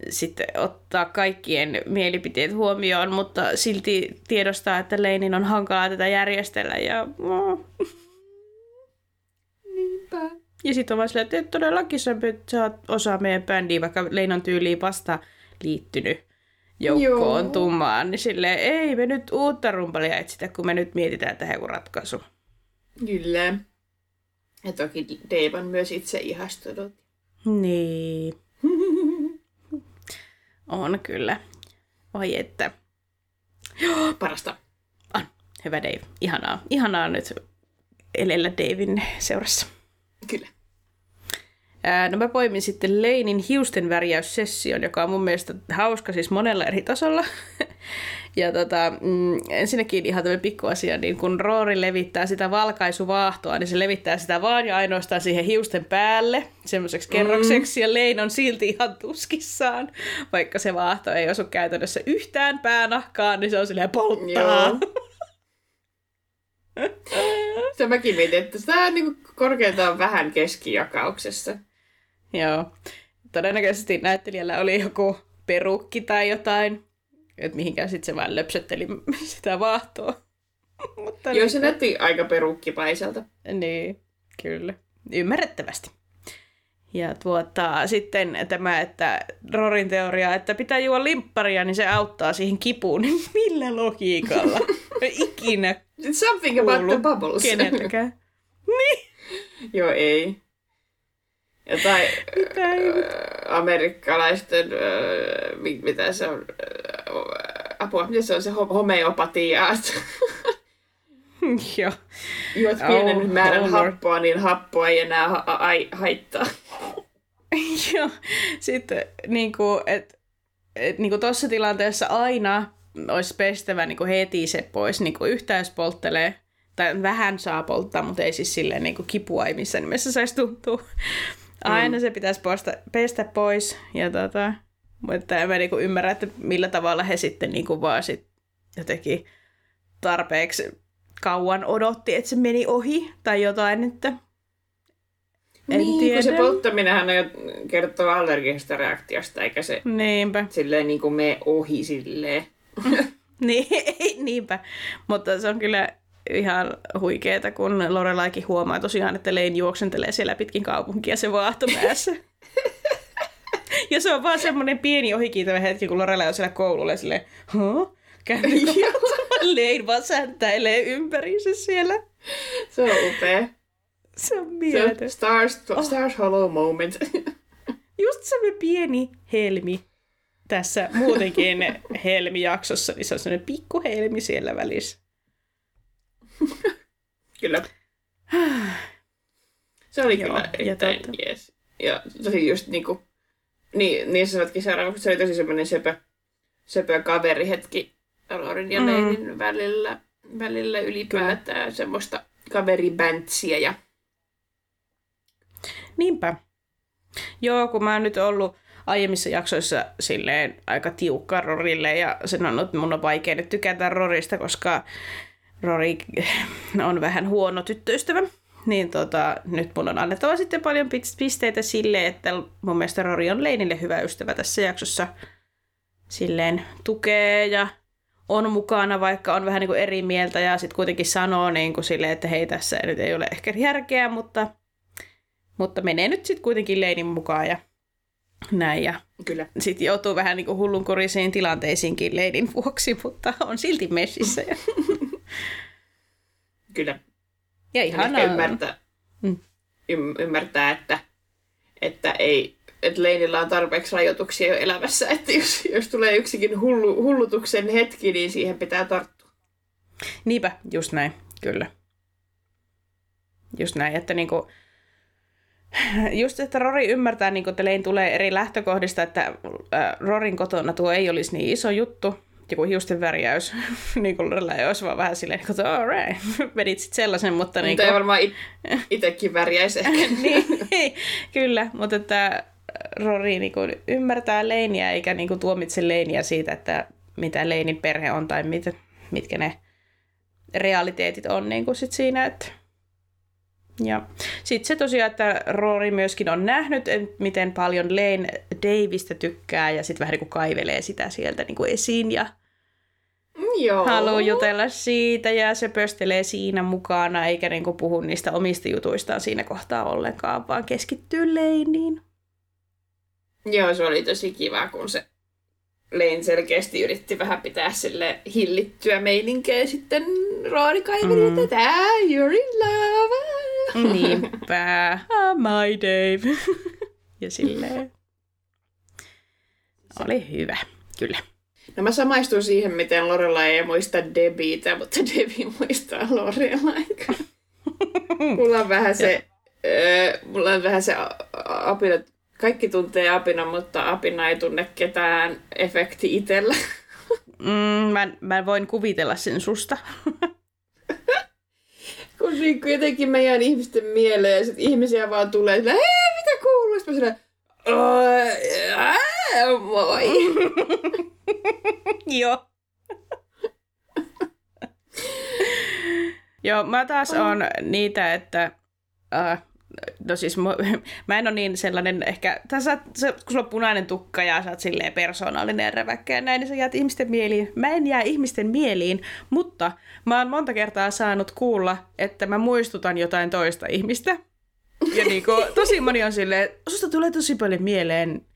sitten ottaa kaikkien mielipiteet huomioon, mutta silti tiedostaa, että Leinin on hankalaa tätä järjestellä. Ja. Niinpä. ja sitten on vaan silleen, että todellakin sä, sä oot osa meidän bändiä, vaikka Lein on tyyliin vasta liittynyt joukkoon Joo. tummaan, niin silleen, ei me nyt uutta rumpalia etsitä, kun me nyt mietitään tähän joku ratkaisu. Kyllä. Ja toki Dave on myös itse ihastunut. Niin. On kyllä. Oi että. Parasta. On. Hyvä Dave. Ihanaa. Ihanaa nyt elellä Davin seurassa. Kyllä. Ää, no mä poimin sitten Leinin hiusten värjäyssession, joka on mun mielestä hauska siis monella eri tasolla. ja tota, mm, ensinnäkin ihan tämmöinen pikkuasia, niin kun Roori levittää sitä valkaisuvaahtoa, niin se levittää sitä vaan ja ainoastaan siihen hiusten päälle semmoiseksi kerrokseksi, ja Lein on silti ihan tuskissaan, vaikka se vaahto ei osu käytännössä yhtään päänahkaan, niin se on silleen polttaa. Joo. Se mäkin mietin, että sitä on niin korkeintaan vähän keskijakauksessa. Joo. Todennäköisesti näyttelijällä oli joku perukki tai jotain, että mihinkään sitten se vaan löpsötteli sitä vaahtoa. Mutta Joo, se näytti aika perukkipaiselta. Niin, kyllä. Ymmärrettävästi. Ja tuota, sitten tämä, että Rorin teoria, että pitää juoda limpparia, niin se auttaa siihen kipuun. Niin millä logiikalla? Ikinä It's something about the bubbles. keneltäkään. Joo, ei. Jotain Mitä äh, ihmettä? amerikkalaisten, mi- mitä se on, apua, mitä se on se ho- homeopatia, Joo. juot pienen Oh, määrän oh happoa, niin happoa ei enää ha- ai- haittaa. Joo, sitten niin kuin, et, et, niin kuin tuossa tilanteessa aina olisi pestävä niin kuin heti se pois, niin kuin yhtään jos polttelee, tai vähän saa polttaa, mutta ei siis silleen niin kuin kipua ei missään nimessä saisi tuntua. Aina se pitäisi posta, pestä pois, ja tota, mutta en mä niin kuin ymmärrä, että millä tavalla he sitten niin kuin vaan sit jotenkin tarpeeksi kauan odotti, että se meni ohi tai jotain, että en niin, tiedä. kun se polttaminenhan on jo kertoo allergisesta reaktiosta, eikä se Niinpä. silleen niin kuin mene ohi silleen. Niin, niinpä. Mutta se on kyllä ihan huikeeta, kun Lorelaikin huomaa tosiaan, että Lein juoksentelee siellä pitkin kaupunkia se vaahto päässä. ja se on vaan semmoinen pieni ohikiitävä hetki, kun Lorelai on siellä koululla ja silleen, huh? Lein vaan säntäilee ympäriinsä siellä. Se on upea. Se on Se mieletön. on stars, stars hollow moment. just semmoinen pieni helmi tässä muutenkin helmijaksossa, niin se on semmoinen pikku helmi siellä välissä. Kyllä. Se oli Joo, kyllä erittäin ja jees. Ja tosi just niinku, niin, niin sä sanotkin seuraavaksi, se oli tosi semmoinen söpö, söpö kaverihetki Lorin ja mm. Leinin välillä, välillä ylipäätään kyllä. semmoista kaveribäntsiä ja Niinpä. Joo, kun mä oon nyt ollut aiemmissa jaksoissa silleen aika tiukka Rorille ja sen on, mun on vaikea nyt tykätä Rorista, koska Rori on vähän huono tyttöystävä. Niin tota, nyt mun on annettava sitten paljon pisteitä sille, että mun mielestä Rori on Leinille hyvä ystävä tässä jaksossa. Silleen tukee ja on mukana, vaikka on vähän niin kuin eri mieltä ja sitten kuitenkin sanoo niin kuin silleen, että hei tässä nyt ei ole ehkä järkeä, mutta, mutta menee nyt sitten kuitenkin Leinin mukaan ja näin. Ja Kyllä. Sitten joutuu vähän niin kuin hullunkurisiin tilanteisiinkin Leinin vuoksi, mutta on silti messissä. Kyllä. Ja ihanaa. Ymmärtää, mm. ymmärtää, että, että ei, että Leinillä on tarpeeksi rajoituksia jo elämässä, että jos, jos tulee yksikin hullu, hullutuksen hetki, niin siihen pitää tarttua. Niinpä, just näin, kyllä. Just näin, että niinku, just, että Rori ymmärtää, niin että Lein tulee eri lähtökohdista, että äh, Rorin kotona tuo ei olisi niin iso juttu, joku hiusten värjäys, niin kuin olisi vaan vähän silleen, niin kuin, all right, vedit sitten sellaisen, mutta... Niin kuin... ei varmaan it- itsekin värjäisi ehkä. niin, kyllä, mutta että Rory niin kuin ymmärtää Leiniä eikä niin kuin tuomitse Leiniä siitä, että mitä Leinin perhe on tai mit, mitkä ne realiteetit on niin kuin sit siinä. Että... Ja sitten se tosiaan, että Rory myöskin on nähnyt, miten paljon Lane Davista tykkää ja sitten vähän niin kuin kaivelee sitä sieltä niin kuin esiin ja Joo. haluaa jutella siitä ja se pöstelee siinä mukana eikä niin kuin puhu niistä omista jutuistaan siinä kohtaa ollenkaan, vaan keskittyy Leiniin. Joo, se oli tosi kiva, kun se Lein selkeästi yritti vähän pitää sille hillittyä meininkeä sitten Roori kaiveli, mm. että you're in love. Niinpä, oh, my Dave. ja silleen. Oli hyvä, kyllä. No mä samaistun siihen, miten Lorella ei muista Debiitä, mutta Debi muistaa Lorella. mulla on vähän se, äh, mulla on vähän se apina kaikki tuntee Apina, mutta Apina ei tunne ketään efekti itsellä. Mm, mä, mä voin kuvitella sen susta. Kun niin jotenkin meidän ihmisten mieleen ja sit ihmisiä vaan tulee että hei, mitä kuuluu? Sitten mä sanoin, moi. Joo. Joo, mä taas on niitä, että uh, no siis mä, mä en ole niin sellainen ehkä, tässä, se, kun sulla on punainen tukka ja sä oot silleen persoonallinen ja räväkkä ja näin, niin sä jäät ihmisten mieliin. Mä en jää ihmisten mieliin, mutta mä oon monta kertaa saanut kuulla, että mä muistutan jotain toista ihmistä. Ja niin kuin, tosi moni on silleen, susta tulee tosi paljon mieleen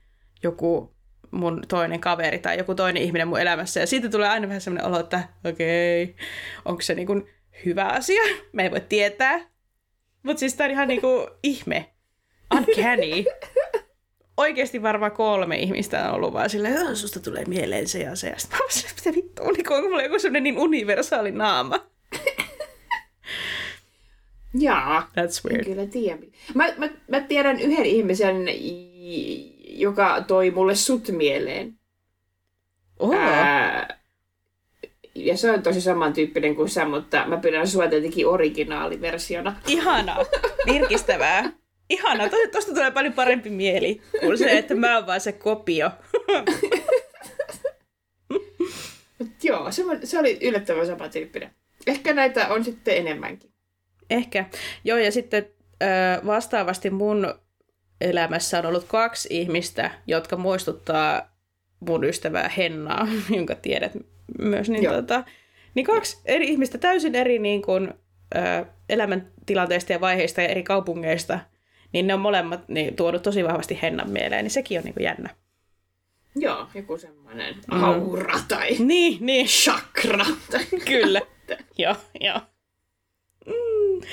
joku mun toinen kaveri tai joku toinen ihminen mun elämässä. Ja siitä tulee aina vähän semmoinen olo, että okei, okay, onko se niin kuin hyvä asia? Mä en voi tietää. Mutta siis tää on ihan niinku ihme. Uncanny. Oikeasti varmaan kolme ihmistä on ollut vaan silleen, että susta tulee mieleen se ja se. Ja sitten mä olisin, mitä vittu, onko mulla joku sellainen niin universaali naama? Jaa. That's weird. Kyllä tiedän. Mä, mä, mä tiedän yhden ihmisen, joka toi mulle sut mieleen. Oh. Ää, ja se on tosi samantyyppinen kuin sä, mutta mä pidän sua tietenkin originaaliversiona. Ihana, virkistävää. Ihana, tosta tulee paljon parempi mieli kuin se, että mä oon vaan se kopio. Mut joo, se, se oli yllättävän samantyyppinen. Ehkä näitä on sitten enemmänkin. Ehkä. Joo, ja sitten vastaavasti mun elämässä on ollut kaksi ihmistä, jotka muistuttaa mun ystävää Hennaa, jonka tiedät myös, niin, tota, niin kaksi eri ihmistä täysin eri niin kuin, ö, elämäntilanteista ja vaiheista ja eri kaupungeista, niin ne on molemmat niin, tuonut tosi vahvasti Hennan mieleen, niin sekin on niin kuin jännä. Joo, joku semmoinen mm. aura tai niin, niin. chakra. Tai... Kyllä, joo, joo. Mm.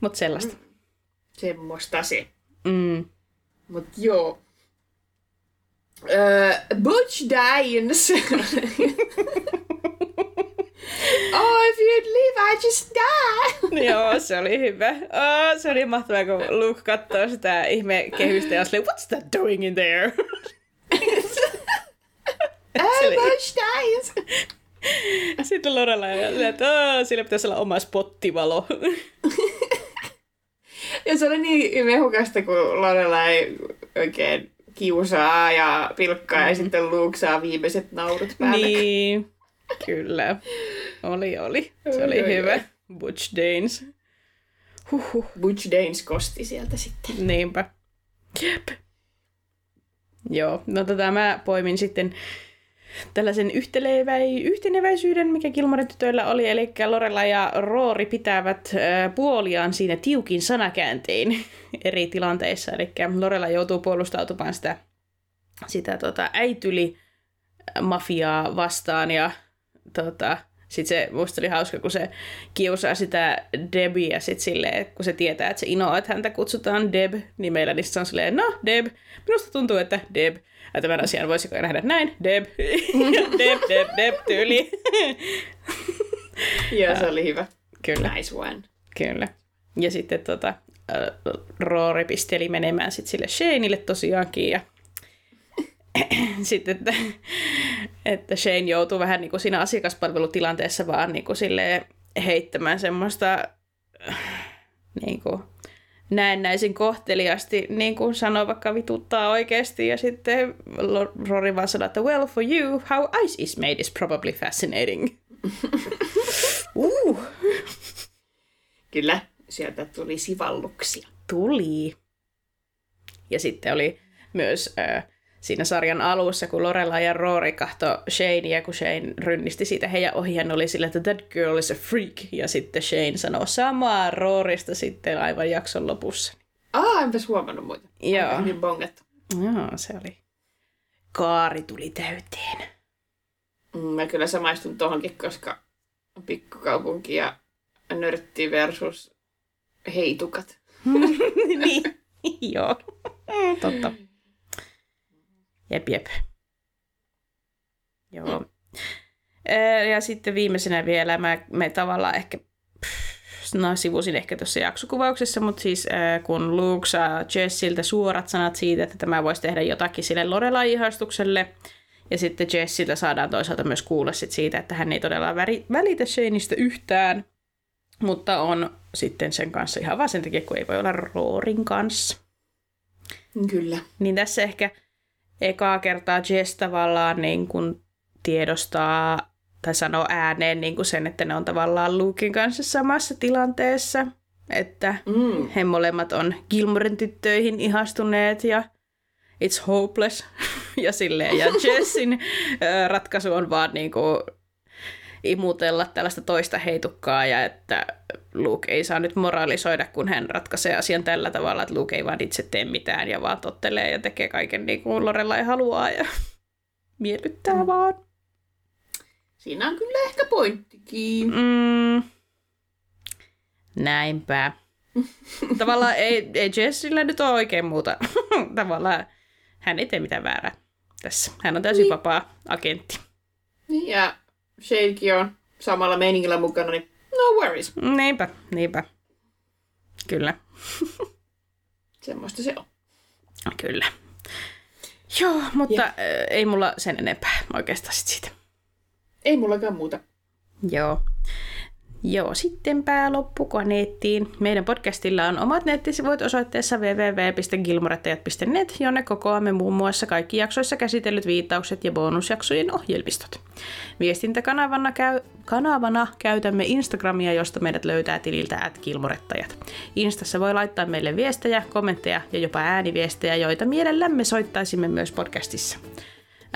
Mutta sellaista. Mm. Semmoista se. Mm. Mut joo. Uh, Butch Dines. oh, if you'd live, I just die. Joo, se oli hyvä. Oh, se oli mahtavaa, kun Luke katsoo sitä ihme kehystä ja oli, what's that doing in there? oh, Dines. Sitten Lorella ja että oh, sillä pitäisi olla oma spottivalo. ja se oli niin mehukasta, kun Lorella ei oikein kiusaa ja pilkkaa mm. ja sitten Luke saa viimeiset naurut päälle. Niin, kyllä. Oli, oli. Se oli oi, hyvä. Oi. Butch Danes. Huhhuh. Butch Danes kosti sieltä sitten. Niinpä. Jep. Joo, no tota mä poimin sitten tällaisen yhteneväisyyden, mikä Kilmore-tytöillä oli, eli Lorella ja Roori pitävät puoliaan siinä tiukin sanakääntein eri tilanteissa, eli Lorella joutuu puolustautumaan sitä, sitä tota, äityli mafiaa vastaan ja tota, sitten se, musta oli hauska, kun se kiusaa sitä Debiä sit silleen, kun se tietää, että se inoaa, että häntä kutsutaan Deb nimellä, niin se on silleen, no Deb, minusta tuntuu, että Deb ja tämän asian voisiko nähdä näin, Deb, Deb, Deb, Deb tyyli. Joo, se oli hyvä. Kyllä. Nice one. Kyllä. Ja sitten tota, Rory pisteli menemään sit sille Shaneille tosiaankin ja sitten, että, että Shane joutuu vähän niin kuin siinä asiakaspalvelutilanteessa vaan niin kuin heittämään semmoista niin kuin, näennäisin kohteliasti niin kuin sanoo vaikka vituttaa oikeasti ja sitten Rory vaan sanoo, että well for you, how ice is made is probably fascinating. uh. Kyllä, sieltä tuli sivalluksia. Tuli. Ja sitten oli myös äh, siinä sarjan alussa, kun Lorella ja Rory kahto Shanea, kun Shane rynnisti siitä heidän ohi, hän oli sillä, että that girl is a freak. Ja sitten Shane sanoi samaa Rorista sitten aivan jakson lopussa. Ah, enpäs huomannut muita. Joo. Niin bongettu. Joo, se oli. Kaari tuli täyteen. Mm, mä kyllä samaistun tuohonkin, koska pikkukaupunki ja nörtti versus heitukat. niin, joo. Totta. Jep, jep. Joo. Ja sitten viimeisenä vielä mä, me tavallaan ehkä, no sivusin ehkä tuossa jaksokuvauksessa, mutta siis kun Luke saa Jessiltä suorat sanat siitä, että tämä voisi tehdä jotakin sille Lorelai-ihastukselle, ja sitten Jessiltä saadaan toisaalta myös kuulla sit siitä, että hän ei todella välitä Shaneista yhtään, mutta on sitten sen kanssa ihan vaan sen takia, kun ei voi olla Roorin kanssa. Kyllä. Niin tässä ehkä ekaa kertaa Jess tavallaan niin kuin tiedostaa tai sanoo ääneen niin kuin sen, että ne on tavallaan Lukein kanssa samassa tilanteessa. Että mm. he molemmat on Gilmoren tyttöihin ihastuneet ja it's hopeless. ja silleen. Ja Jessin ratkaisu on vaan niin kuin imutella tällaista toista heitukkaa ja että Luke ei saa nyt moralisoida, kun hän ratkaisee asian tällä tavalla, että Luke ei vaan itse tee mitään ja vaan tottelee ja tekee kaiken niin kuin Lorella ei haluaa ja miellyttää mm. vaan. Siinä on kyllä ehkä pointtikin. Mm. Näinpä. Tavallaan ei, ei Jessillä nyt ole oikein muuta. Tavallaan hän ei tee mitään väärää tässä. Hän on täysin niin. vapaa agentti. Niin, ja Shadekin on samalla meiningillä mukana, niin no worries. Niinpä, niinpä. Kyllä. Semmoista se on. Kyllä. Joo, mutta ja. ei mulla sen enempää oikeastaan sit siitä. Ei mullakaan muuta. Joo. Joo, sittenpä loppukoneettiin. Meidän podcastilla on omat nettisivut osoitteessa www.gilmorettajat.net, jonne kokoamme muun muassa kaikki jaksoissa käsitellyt viittaukset ja bonusjaksojen ohjelmistot. Viestintäkanavana käy, kanavana käytämme Instagramia, josta meidät löytää tililtä at Gilmorettajat. Instassa voi laittaa meille viestejä, kommentteja ja jopa ääniviestejä, joita mielellämme soittaisimme myös podcastissa.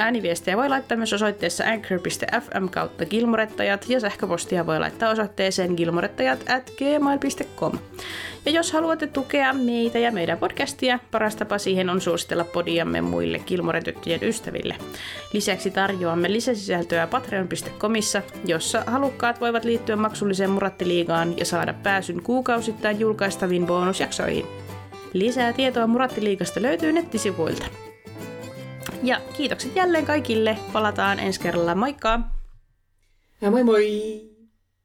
Ääniviestejä voi laittaa myös osoitteessa anchor.fm kautta gilmorettajat ja sähköpostia voi laittaa osoitteeseen gilmorettajat at gmail.com. Ja jos haluatte tukea meitä ja meidän podcastia, paras tapa siihen on suositella podiamme muille Gilmoretyttöjen ystäville. Lisäksi tarjoamme lisäsisältöä patreon.comissa, jossa halukkaat voivat liittyä maksulliseen Murattiliigaan ja saada pääsyn kuukausittain julkaistaviin bonusjaksoihin. Lisää tietoa Murattiliigasta löytyy nettisivuilta. Ja kiitokset jälleen kaikille. Palataan ensi kerralla. Moikka! Ja moi moi!